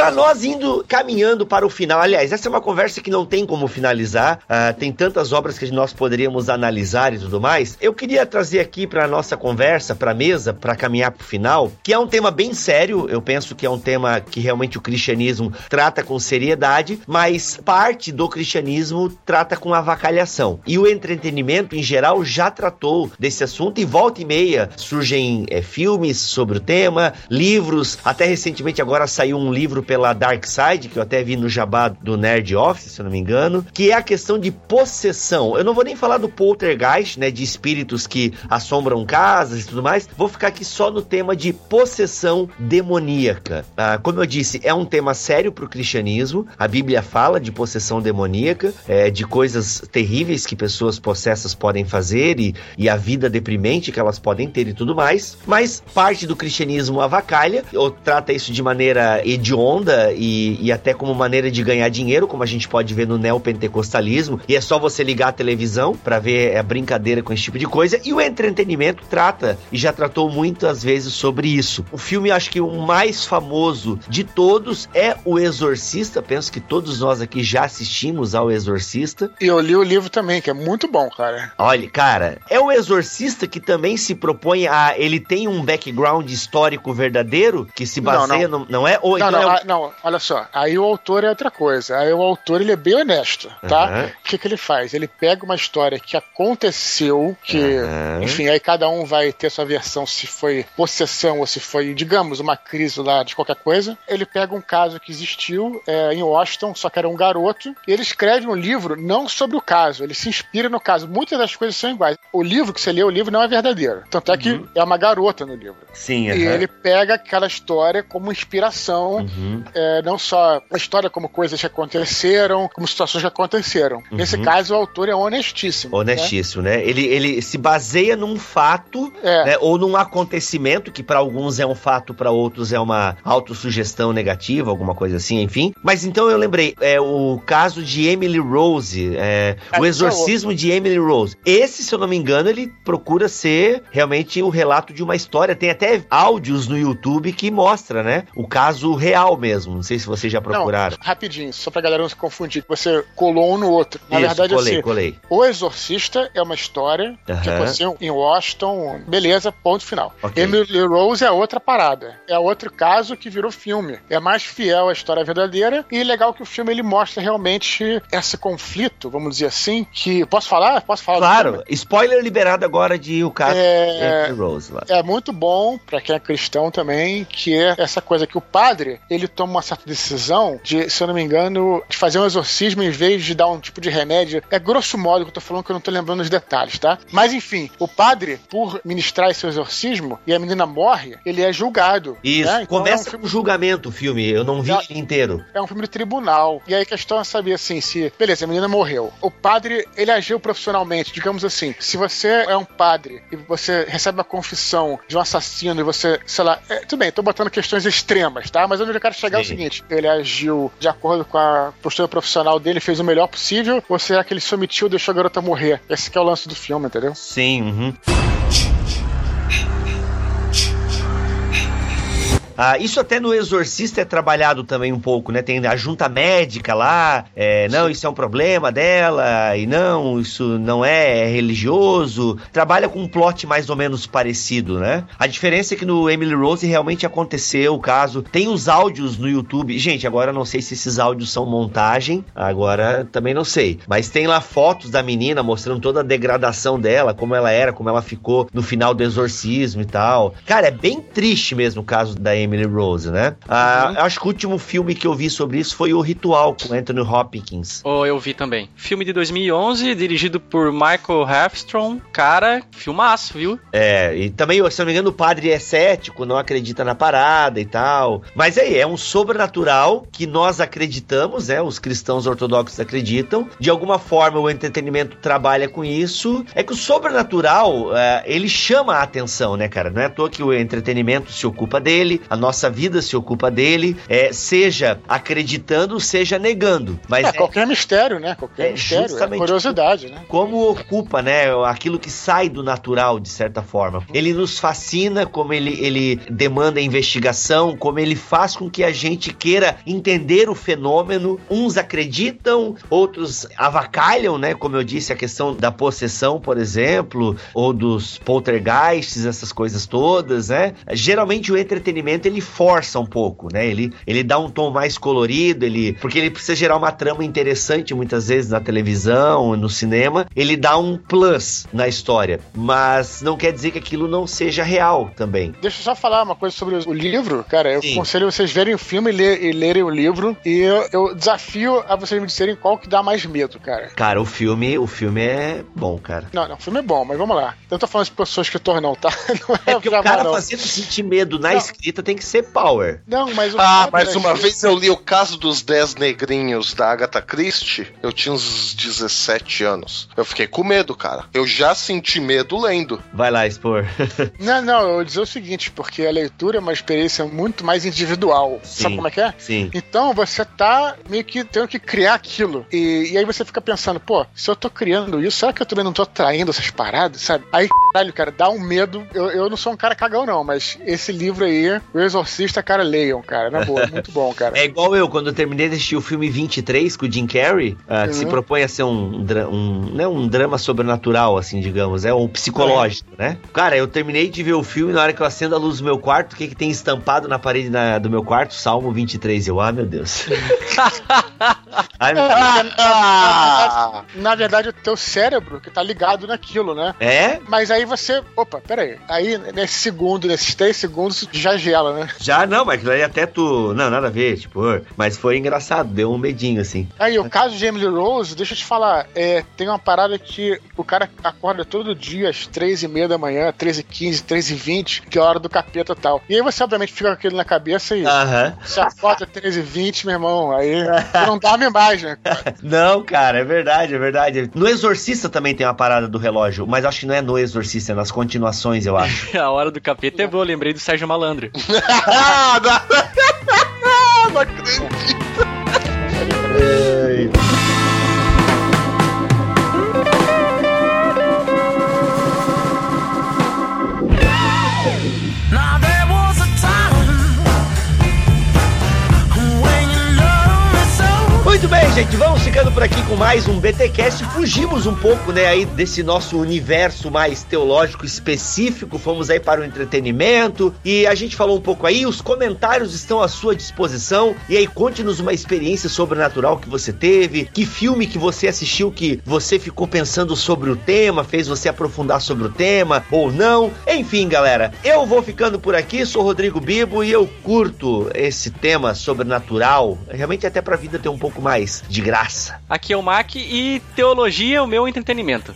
Pra nós indo caminhando para o final, aliás, essa é uma conversa que não tem como finalizar, ah, tem tantas obras que nós poderíamos analisar e tudo mais. Eu queria trazer aqui para nossa conversa, para mesa, para caminhar para o final, que é um tema bem sério. Eu penso que é um tema que realmente o cristianismo trata com seriedade, mas parte do cristianismo trata com avacalhação. E o entretenimento em geral já tratou desse assunto e volta e meia surgem eh, filmes sobre o tema, livros. Até recentemente agora saiu um livro pela Dark Side, que eu até vi no jabá do Nerd Office, se eu não me engano, que é a questão de possessão. Eu não vou nem falar do poltergeist, né, de espíritos que assombram casas e tudo mais. Vou ficar aqui só no tema de possessão demoníaca. Ah, como eu disse, é um tema sério para o cristianismo. A Bíblia fala de possessão demoníaca, é, de coisas terríveis que pessoas possessas podem fazer e, e a vida deprimente que elas podem ter e tudo mais. Mas parte do cristianismo avacalha ou trata isso de maneira hedionda e, e até como maneira de ganhar dinheiro, como a gente pode ver no neopentecostalismo. E é só você ligar a televisão para ver a brincadeira com esse tipo de coisa. E o entretenimento trata e já tratou muitas vezes sobre isso. O filme, acho que o mais famoso de todos é O Exorcista. Penso que todos nós aqui já assistimos ao Exorcista. E eu li o livro também, que é muito bom, cara. Olha, cara, é o Exorcista que também se propõe a. Ele tem um background histórico verdadeiro que se Não, baseia, não. No, não é? Ou Não, então não, é o- não, olha só. Aí o autor é outra coisa. Aí o autor ele é bem honesto, tá? O que, que ele faz? Ele pega uma história que aconteceu, que, Aham. enfim, aí cada um vai ter sua versão se foi possessão ou se foi, digamos, uma crise lá de qualquer coisa. Ele pega um caso que existiu é, em Washington, só que era um garoto, e ele escreve um livro não sobre o caso, ele se inspira no caso. Muitas das coisas são iguais. O livro que você lê, o livro não é verdadeiro. Tanto é que é uma garota no livro. Sim, E ele pega aquela história como inspiração Uhum. É, não só a história como coisas que aconteceram, como situações que aconteceram. Nesse caso, o autor é honestíssimo. né? Honestíssimo, né? Ele, ele se baseia num fato É. né, ou num acontecimento que para alguns é um fato, para outros é uma autossugestão negativa, alguma coisa assim, enfim. Mas então eu lembrei, é o caso de Emily Rose, é, Ah, o exorcismo de Emily Rose. Esse, se eu não me engano, ele procura ser realmente o relato de uma história. Tem até áudios no YouTube que mostra, né? O caso real mesmo. Não sei se vocês já procuraram. Não, rapidinho, só pra galera não se confundir, que você colou um no outro. Na Isso, verdade, colei, assim, colei. O Exorcista é uma história que Aham. aconteceu em Washington, beleza, ponto final. Ok. Emily Rose é outra parada. É outro caso que virou filme. É mais fiel à história verdadeira e legal que o filme ele mostra realmente esse conflito, vamos dizer assim, que... Posso falar? Posso falar Claro, spoiler liberado agora de o caso É, Emily Rose lá. é muito bom pra quem é cristão também, que é essa coisa que o padre, ele toma uma certa decisão de, se eu não me engano, de fazer um exorcismo em vez de dar um tipo de remédio. É grosso modo que eu tô falando que eu não tô lembrando os detalhes, tá? Mas enfim, o padre, por ministrar esse exorcismo e a menina morre, ele é julgado. Isso, né? Então começa é um, filme, com julgamento o filme, eu não vi Já- ele inteiro. é um filme de tribunal. E aí a questão é saber assim, se, beleza, a menina morreu. O padre, ele agiu profissionalmente, digamos assim, se você é um padre e você recebe a confissão de um assassino e você, sei lá, é, tudo bem, tô botando questões extremas, tá? Mas onde eu quero chegar é o Sim. seguinte: ele agiu de acordo com a postura profissional dele, fez o melhor possível, ou será que ele se omitiu e deixou a garota morrer? Esse é o lance do filme, entendeu? Sim, uhum. Ah, isso até no Exorcista é trabalhado também um pouco, né? Tem a junta médica lá, é, não, isso é um problema dela, e não, isso não é, é religioso. Trabalha com um plot mais ou menos parecido, né? A diferença é que no Emily Rose realmente aconteceu o caso. Tem os áudios no YouTube. Gente, agora não sei se esses áudios são montagem, agora também não sei. Mas tem lá fotos da menina mostrando toda a degradação dela, como ela era, como ela ficou no final do exorcismo e tal. Cara, é bem triste mesmo o caso da Emily Emily Rose, né? Ah, Acho que o último filme que eu vi sobre isso foi O Ritual, com Anthony Hopkins. Oh, eu vi também. Filme de 2011, dirigido por Michael Halfstrom. Cara, filmaço, viu? É, e também, se não me engano, o padre é cético, não acredita na parada e tal. Mas aí, é um sobrenatural que nós acreditamos, né? Os cristãos ortodoxos acreditam. De alguma forma, o entretenimento trabalha com isso. É que o sobrenatural, é, ele chama a atenção, né, cara? Não é à toa que o entretenimento se ocupa dele, a nossa vida se ocupa dele, é, seja acreditando, seja negando. Mas É, é, qualquer mistério, né? Qualquer É, mistério, é curiosidade, né? como ocupa, né, aquilo que sai do natural, de certa forma. Ele nos fascina, como ele, ele demanda investigação, como ele faz com que a gente queira entender o fenômeno. Uns acreditam, outros avacalham, né, como eu disse, a questão da possessão, por exemplo, ou dos poltergeists, essas coisas todas, né. Geralmente o entretenimento, ele força um pouco, né, ele, ele dá um tom mais colorido, ele, porque ele precisa gerar uma trama interessante muitas vezes na televisão, no cinema, ele dá um plus na história, mas não quer dizer que aquilo não seja real também. Deixa eu só falar uma coisa sobre o livro, cara. Eu Sim. aconselho vocês verem o filme e, ler- e lerem o livro. E eu, eu desafio a vocês me disserem qual que dá mais medo, cara. Cara, o filme, o filme é bom, cara. Não, não, o filme é bom, mas vamos lá. Eu tô falando de pessoas que tornam, tá? Não É porque o cara não. fazendo sentir medo na Não. escrita tem que ser power. Não, mas o Ah, mas é uma que- vez eu li o caso dos 10 negrinhos da Agatha Christie, eu tinha uns 17 anos. Eu fiquei com medo, cara. Eu já senti medo lendo. Vai lá, expor. Não, não, eu vou dizer o seguinte, porque a leitura é uma experiência muito mais individual. Sim. Sabe como é que é? Sim. Então você tá meio que tendo que criar aquilo. E, e aí você fica pensando, pô, se eu tô criando isso, será que eu também não tô traindo essas paradas, sabe? Aí, caralho, cara, dá um medo. Eu, eu não sou um cara cagão, não, mas esse livro aí, O Exorcista, cara, leiam, cara. Na boa, muito bom, cara. É igual eu, quando eu terminei de assistir o filme 23 com o Jim Carrey, ah, que se Uhum. propõe a ser um, um, né, um drama sobrenatural, assim, digamos, é um psicológico, né? Cara, eu terminei de ver o filme na hora que eu acendo a luz do meu quarto, o que, que tem estampado na parede na- do meu quarto? Salmo 23. Eu, ah, meu Deus. Ai, meu- Ah! Na verdade, o teu cérebro que tá ligado naquilo, né? É? Mas aí você. Opa, peraí. Aí, nesse segundo, nesses três segundos, já gela, né? Já não, mas aí até tu. Não, nada a ver, tipo, mas foi engraçado, deu um medinho, assim. Aí, o caso de Emily Rose, deixa eu te falar, é, tem uma parada que o cara acorda todo dia às três e meia da manhã, três e quinze, três e vinte, que é a hora do capeta e tal. E aí você, obviamente, fica com aquilo na cabeça e Aham. se acorda três e vinte, meu irmão, aí não dorme mais, né? cara? Não, cara, é verdade, é verdade. No Exorcista também tem uma parada do relógio, mas acho que não é no Exorcista, é nas continuações, eu acho. A hora do capeta é boa, lembrei do Sérgio Malandro. Não, não acredito. Muito bem, gente, vamos ficando por aqui com mais um BTcast. Fugimos um pouco, né, aí desse nosso universo mais teológico específico, fomos aí para o entretenimento e a gente falou um pouco aí, os comentários estão à sua disposição. E aí conte-nos uma experiência sobrenatural que você teve, que filme que você assistiu que você ficou pensando sobre o tema, fez você aprofundar sobre o tema ou não. Enfim, galera, eu vou ficando por aqui, sou Rodrigo Bibo e eu curto esse tema sobrenatural, realmente até pra vida ter um pouco mais de graça. Aqui é o Mac e teologia é o meu entretenimento.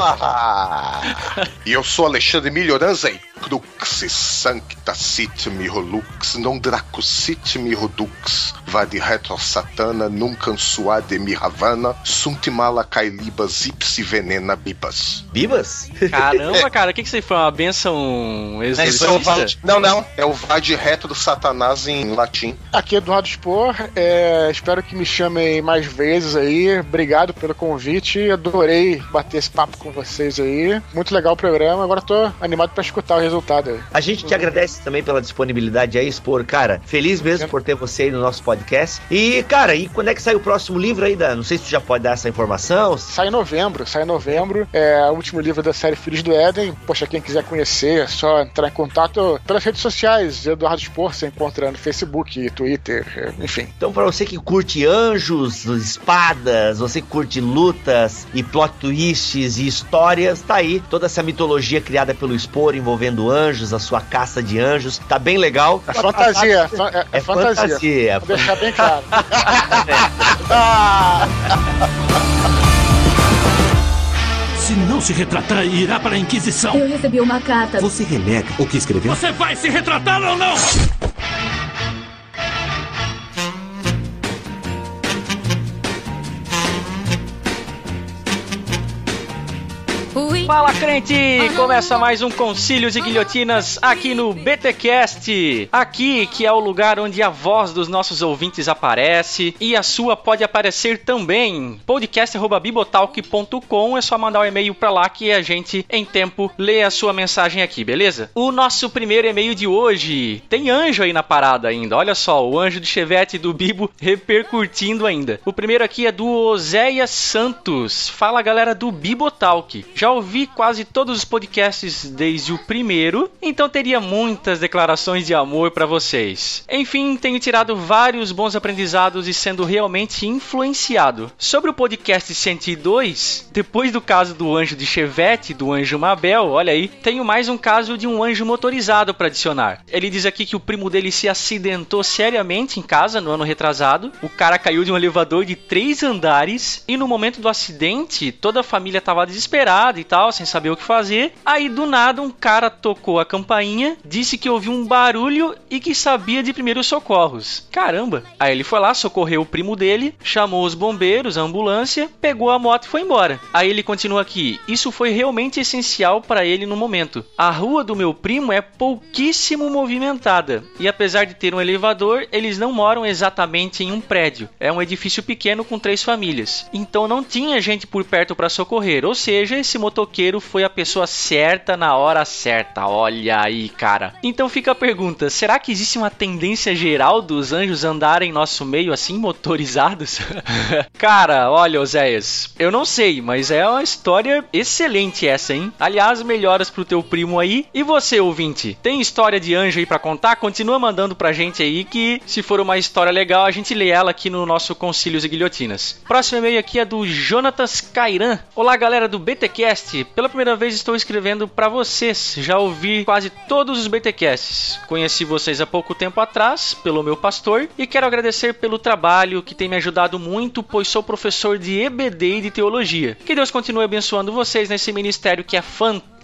Ah. E eu sou Alexandre Melhoranza e Cruxis Sancta Sit Mirolux, non Dracusit Mirodux, Vade Retro Satana, Nuncan Suade Miravana, Suntimala Cailibas Ipsi Venena Bibas. Bibas? Caramba, cara, o que, que aí foi? Uma benção exorcista? Não, não, é o Vade Retro Satanás em latim. Aqui é Eduardo Spor, é, espero que me chamem mais vezes aí. Obrigado pelo convite, adorei bater esse papo com vocês aí. Muito legal o programa, agora tô animado pra escutar o resultado aí. A gente te agradece também pela disponibilidade aí, expor, cara. Feliz mesmo por ter você aí no nosso podcast. E, cara, e quando é que sai o próximo livro aí? Da... Não sei se tu já pode dar essa informação. Sai em novembro, sai em novembro. É o último livro da série Filhos do Éden. Poxa, quem quiser conhecer, é só entrar em contato pelas redes sociais. Eduardo Spor, você encontra no Facebook, Twitter, é, enfim. Então, pra você que curte anjos, espadas, você que curte lutas e plot twists e histórias, tá aí toda essa mitologia criada pelo Spor envolvendo recebendo anjos, a sua caça de anjos. Tá bem legal. É fantasia, é, é- é É fantasia. fantasia. Vou deixar bem claro. Se não se retratar, irá para a Inquisição. Eu recebi uma carta. Você renega o que escreveu? Você vai se retratar ou não? Fala crente! Começa mais um Concílios e Guilhotinas aqui no BTcast. Aqui que é o lugar onde a voz dos nossos ouvintes aparece e a sua pode aparecer também. podcast@bibotalk.com é só mandar o um e-mail pra lá que a gente em tempo lê a sua mensagem aqui, beleza? O nosso primeiro e-mail de hoje tem anjo aí na parada ainda. Olha só, o anjo de Chevette do Bibo repercutindo ainda. O primeiro aqui é do Oséias Santos. Fala galera do Bibotalk. Já ouvi quase todos os podcasts desde o primeiro, então teria muitas declarações de amor pra vocês. Enfim, tenho tirado vários bons aprendizados e sendo realmente influenciado. Sobre o podcast 102, depois do caso do anjo de Chevette, do anjo Mabel, olha aí, tenho mais um caso de um anjo motorizado para adicionar. Ele diz aqui que o primo dele se acidentou seriamente em casa no ano retrasado. O cara caiu de um elevador de três andares e no momento do acidente toda a família tava desesperada e tal, sem saber o que fazer. Aí do nada um cara tocou a campainha, disse que ouviu um barulho e que sabia de primeiros socorros. Caramba! Aí ele foi lá, socorreu o primo dele, chamou os bombeiros, a ambulância, pegou a moto e foi embora. Aí ele continua aqui: Isso foi realmente essencial para ele no momento. A rua do meu primo é pouquíssimo movimentada e apesar de ter um elevador, eles não moram exatamente em um prédio. É um edifício pequeno com três famílias. Então não tinha gente por perto para socorrer, ou seja, esse motoqueiro foi a pessoa certa na hora certa. Olha aí, cara. Então fica a pergunta: será que existe uma tendência geral dos anjos andarem em nosso meio assim, motorizados? cara, olha, Oséias, eu não sei, mas é uma história excelente essa, hein? Aliás, melhoras pro teu primo aí. E você, ouvinte, tem história de anjo aí pra contar? Continua mandando pra gente aí que, se for uma história legal, a gente lê ela aqui no nosso Concílios e Guilhotinas. Próximo e-mail aqui é do Jonatas Cairan. Olá, galera do BTcast. Pela primeira vez estou escrevendo pra vocês. Já ouvi quase todos os BTcasts. Conheci vocês há pouco tempo atrás pelo meu pastor e quero agradecer pelo trabalho que tem me ajudado muito, pois sou professor de EBD e de teologia. Que Deus continue abençoando vocês nesse ministério que é fantástico.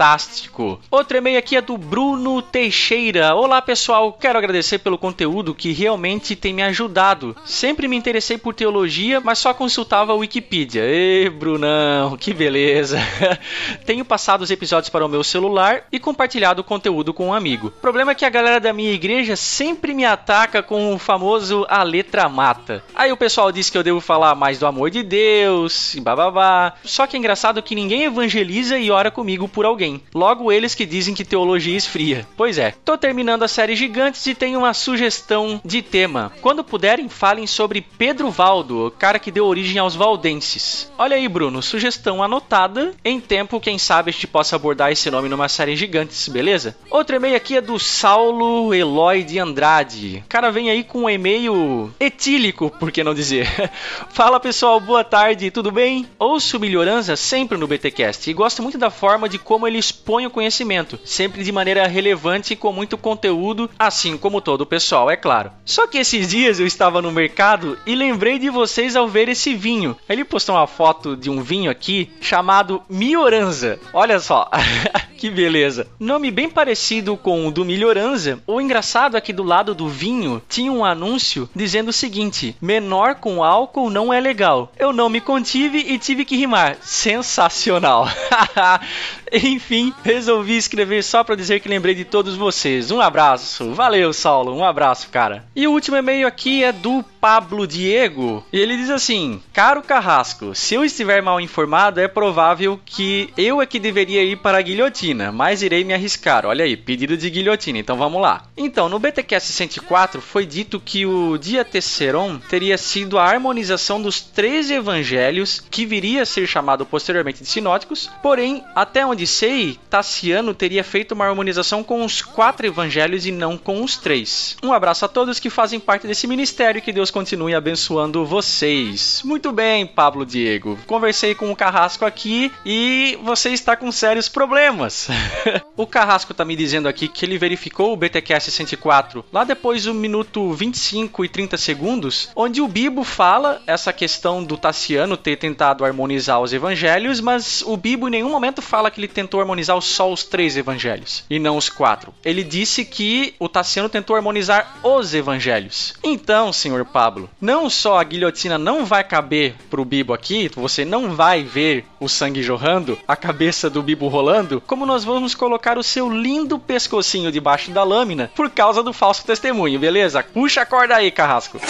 Outro e-mail aqui é do Bruno Teixeira. Olá, pessoal. Quero agradecer pelo conteúdo que realmente tem me ajudado. Sempre me interessei por teologia, mas só consultava a Wikipedia. Ê, Brunão, que beleza. Tenho passado os episódios para o meu celular e compartilhado o conteúdo com um amigo. O problema é que a galera da minha igreja sempre me ataca com o famoso a letra mata. Aí o pessoal diz que eu devo falar mais do amor de Deus, e bababá. Só que é engraçado que ninguém evangeliza e ora comigo por alguém. Logo eles que dizem que teologia esfria. Pois é, tô terminando a série Gigantes e tenho uma sugestão de tema. Quando puderem, falem sobre Pedro Valdo, o cara que deu origem aos valdenses. Olha aí, Bruno, sugestão anotada. Em tempo, quem sabe a gente possa abordar esse nome numa série Gigantes, beleza? Outro e-mail aqui é do Saulo Eloy de Andrade. O cara vem aí com um e-mail etílico, por que não dizer? Fala pessoal, boa tarde, tudo bem? Ouço Melhorança sempre no BTcast e gosto muito da forma de como ele expõe o conhecimento, sempre de maneira relevante e com muito conteúdo, assim como todo o pessoal, é claro. Só que esses dias eu estava no mercado e lembrei de vocês ao ver esse vinho. Ele postou uma foto de um vinho aqui chamado Mioranza. Olha só. que beleza. Nome bem parecido com o do Melhoranza. O engraçado é que do lado do vinho tinha um anúncio dizendo o seguinte: menor com álcool não é legal. Eu não me contive e tive que rimar. Sensacional. Enfim, resolvi escrever só para dizer que lembrei de todos vocês. Um abraço. Valeu, Saulo. Um abraço, cara. E o último e-mail aqui é do Pablo Diego. E ele diz assim: Caro Carrasco, se eu estiver mal informado, é provável que eu é que deveria ir para a guilhotina, mas irei me arriscar. Olha aí, pedido de guilhotina. Então vamos lá. Então, no BTcast 104 foi dito que o dia Tesseron teria sido a harmonização dos três evangelhos que viria a ser chamado posteriormente de sinóticos. Porém, até onde sei, Tassiano teria feito uma harmonização com os quatro evangelhos e não com os três. Um abraço a todos que fazem parte desse ministério que Deus continue abençoando vocês. Muito bem, Pablo Diego. Conversei com o Carrasco aqui e você está com sérios problemas. o Carrasco tá me dizendo aqui que ele verificou o BTcast 104 lá depois do minuto 25 e 30 segundos, onde o Bibo fala essa questão do Tassiano ter tentado harmonizar os evangelhos, mas o Bibo em nenhum momento fala que ele tentou harmonizar só os três evangelhos e não os quatro. Ele disse que o Tassiano tentou harmonizar os evangelhos. Então, senhor Pablo, não só a guilhotina não vai caber pro Bibo aqui, você não vai ver o sangue jorrando, a cabeça do Bibo rolando, como nós vamos colocar o seu lindo pescocinho debaixo da lâmina por causa do falso testemunho, beleza? Puxa a corda aí, carrasco.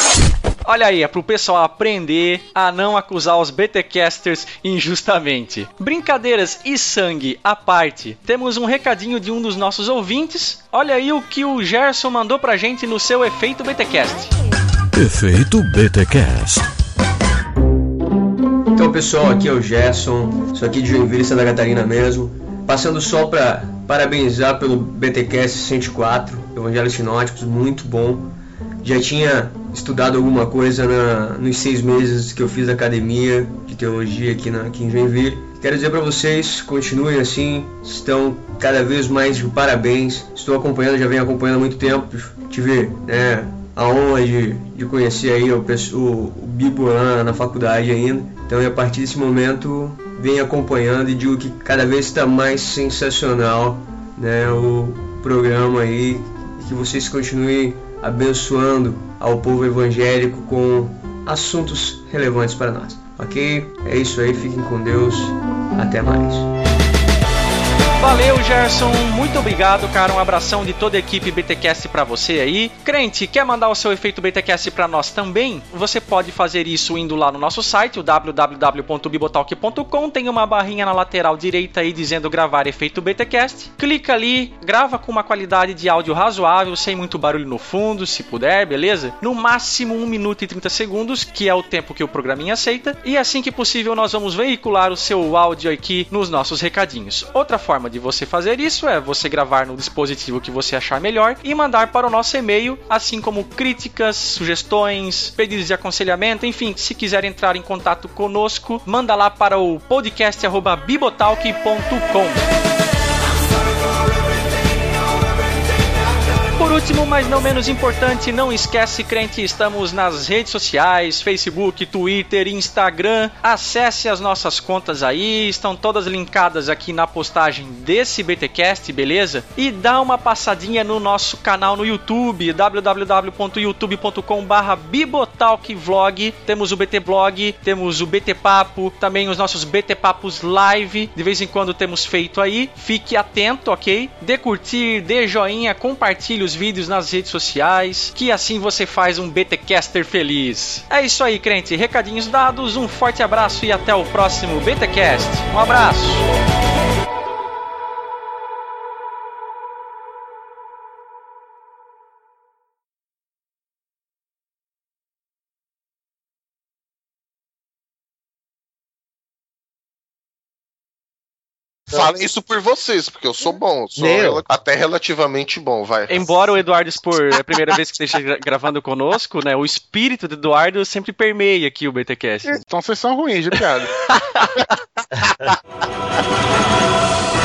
Olha aí, é pro pessoal aprender a não acusar os BTcasters injustamente. Brincadeiras e sangue à parte, temos um recadinho de um dos nossos ouvintes. Olha aí o que o Gerson mandou pra gente no seu efeito BTcast. Efeito BTcast. Então, pessoal, aqui é o Gerson, sou aqui de Joinville, Santa Catarina mesmo. Passando só para parabenizar pelo BTcast 104, Evangelhos Sinóticos, muito bom. Já tinha estudado alguma coisa na- nos seis meses que eu fiz academia de teologia aqui, na, aqui em Joinville. Quero dizer para vocês, continuem assim, estão cada vez mais de parabéns. Estou acompanhando, já venho acompanhando há muito tempo. Tive né, a honra de, de conhecer aí o, o, o Bibo lá na faculdade ainda. Então, a partir desse momento, venho acompanhando e digo que cada vez está mais sensacional né, o programa aí. Que vocês continuem abençoando ao povo evangélico com assuntos relevantes para nós. Ok? É isso aí, fiquem com Deus. Até mais. Valeu, Gerson. Muito obrigado, cara. Um abração de toda a equipe BTcast pra você aí. Crente, quer mandar o seu efeito BTcast pra nós também? Você pode fazer isso indo lá no nosso site, o www.bibotalk.com. Tem uma barrinha na lateral direita aí dizendo gravar efeito BTcast. Clica ali, grava com uma qualidade de áudio razoável, sem muito barulho no fundo, se puder, beleza? No máximo 1 minuto e 30 segundos, que é o tempo que o programinha aceita. E assim que possível, nós vamos veicular o seu áudio aqui nos nossos recadinhos. Outra forma de você fazer isso é você gravar no dispositivo que você achar melhor e mandar para o nosso e-mail, assim como críticas, sugestões, pedidos de aconselhamento, enfim, se quiser entrar em contato conosco, manda lá para o podcast@bibotalk.com. Último, mas não menos importante, não esquece, crente, estamos nas redes sociais, Facebook, Twitter, Instagram. Acesse as nossas contas aí, estão todas linkadas aqui na postagem desse BTcast, beleza? E dá uma passadinha no nosso canal no YouTube, www.youtube.com/bibotalkvlog. Temos o BT Blog, temos o BT Papo, também os nossos BT Papos Live. De vez em quando temos feito aí. Fique atento, ok? Dê curtir, dê joinha, compartilhe os vídeos nas redes sociais, que assim você faz um BTcaster feliz. É isso aí, crente. Recadinhos dados, um forte abraço e até o próximo BTcast. Um abraço. Então- Fala isso por vocês, porque eu sou bom. Sou rel até relativamente bom, vai. Embora o Eduardo Spor, é a primeira vez que esteja gravando conosco, né? O espírito do Eduardo sempre permeia aqui o BTcast. Então vocês são ruins de piada.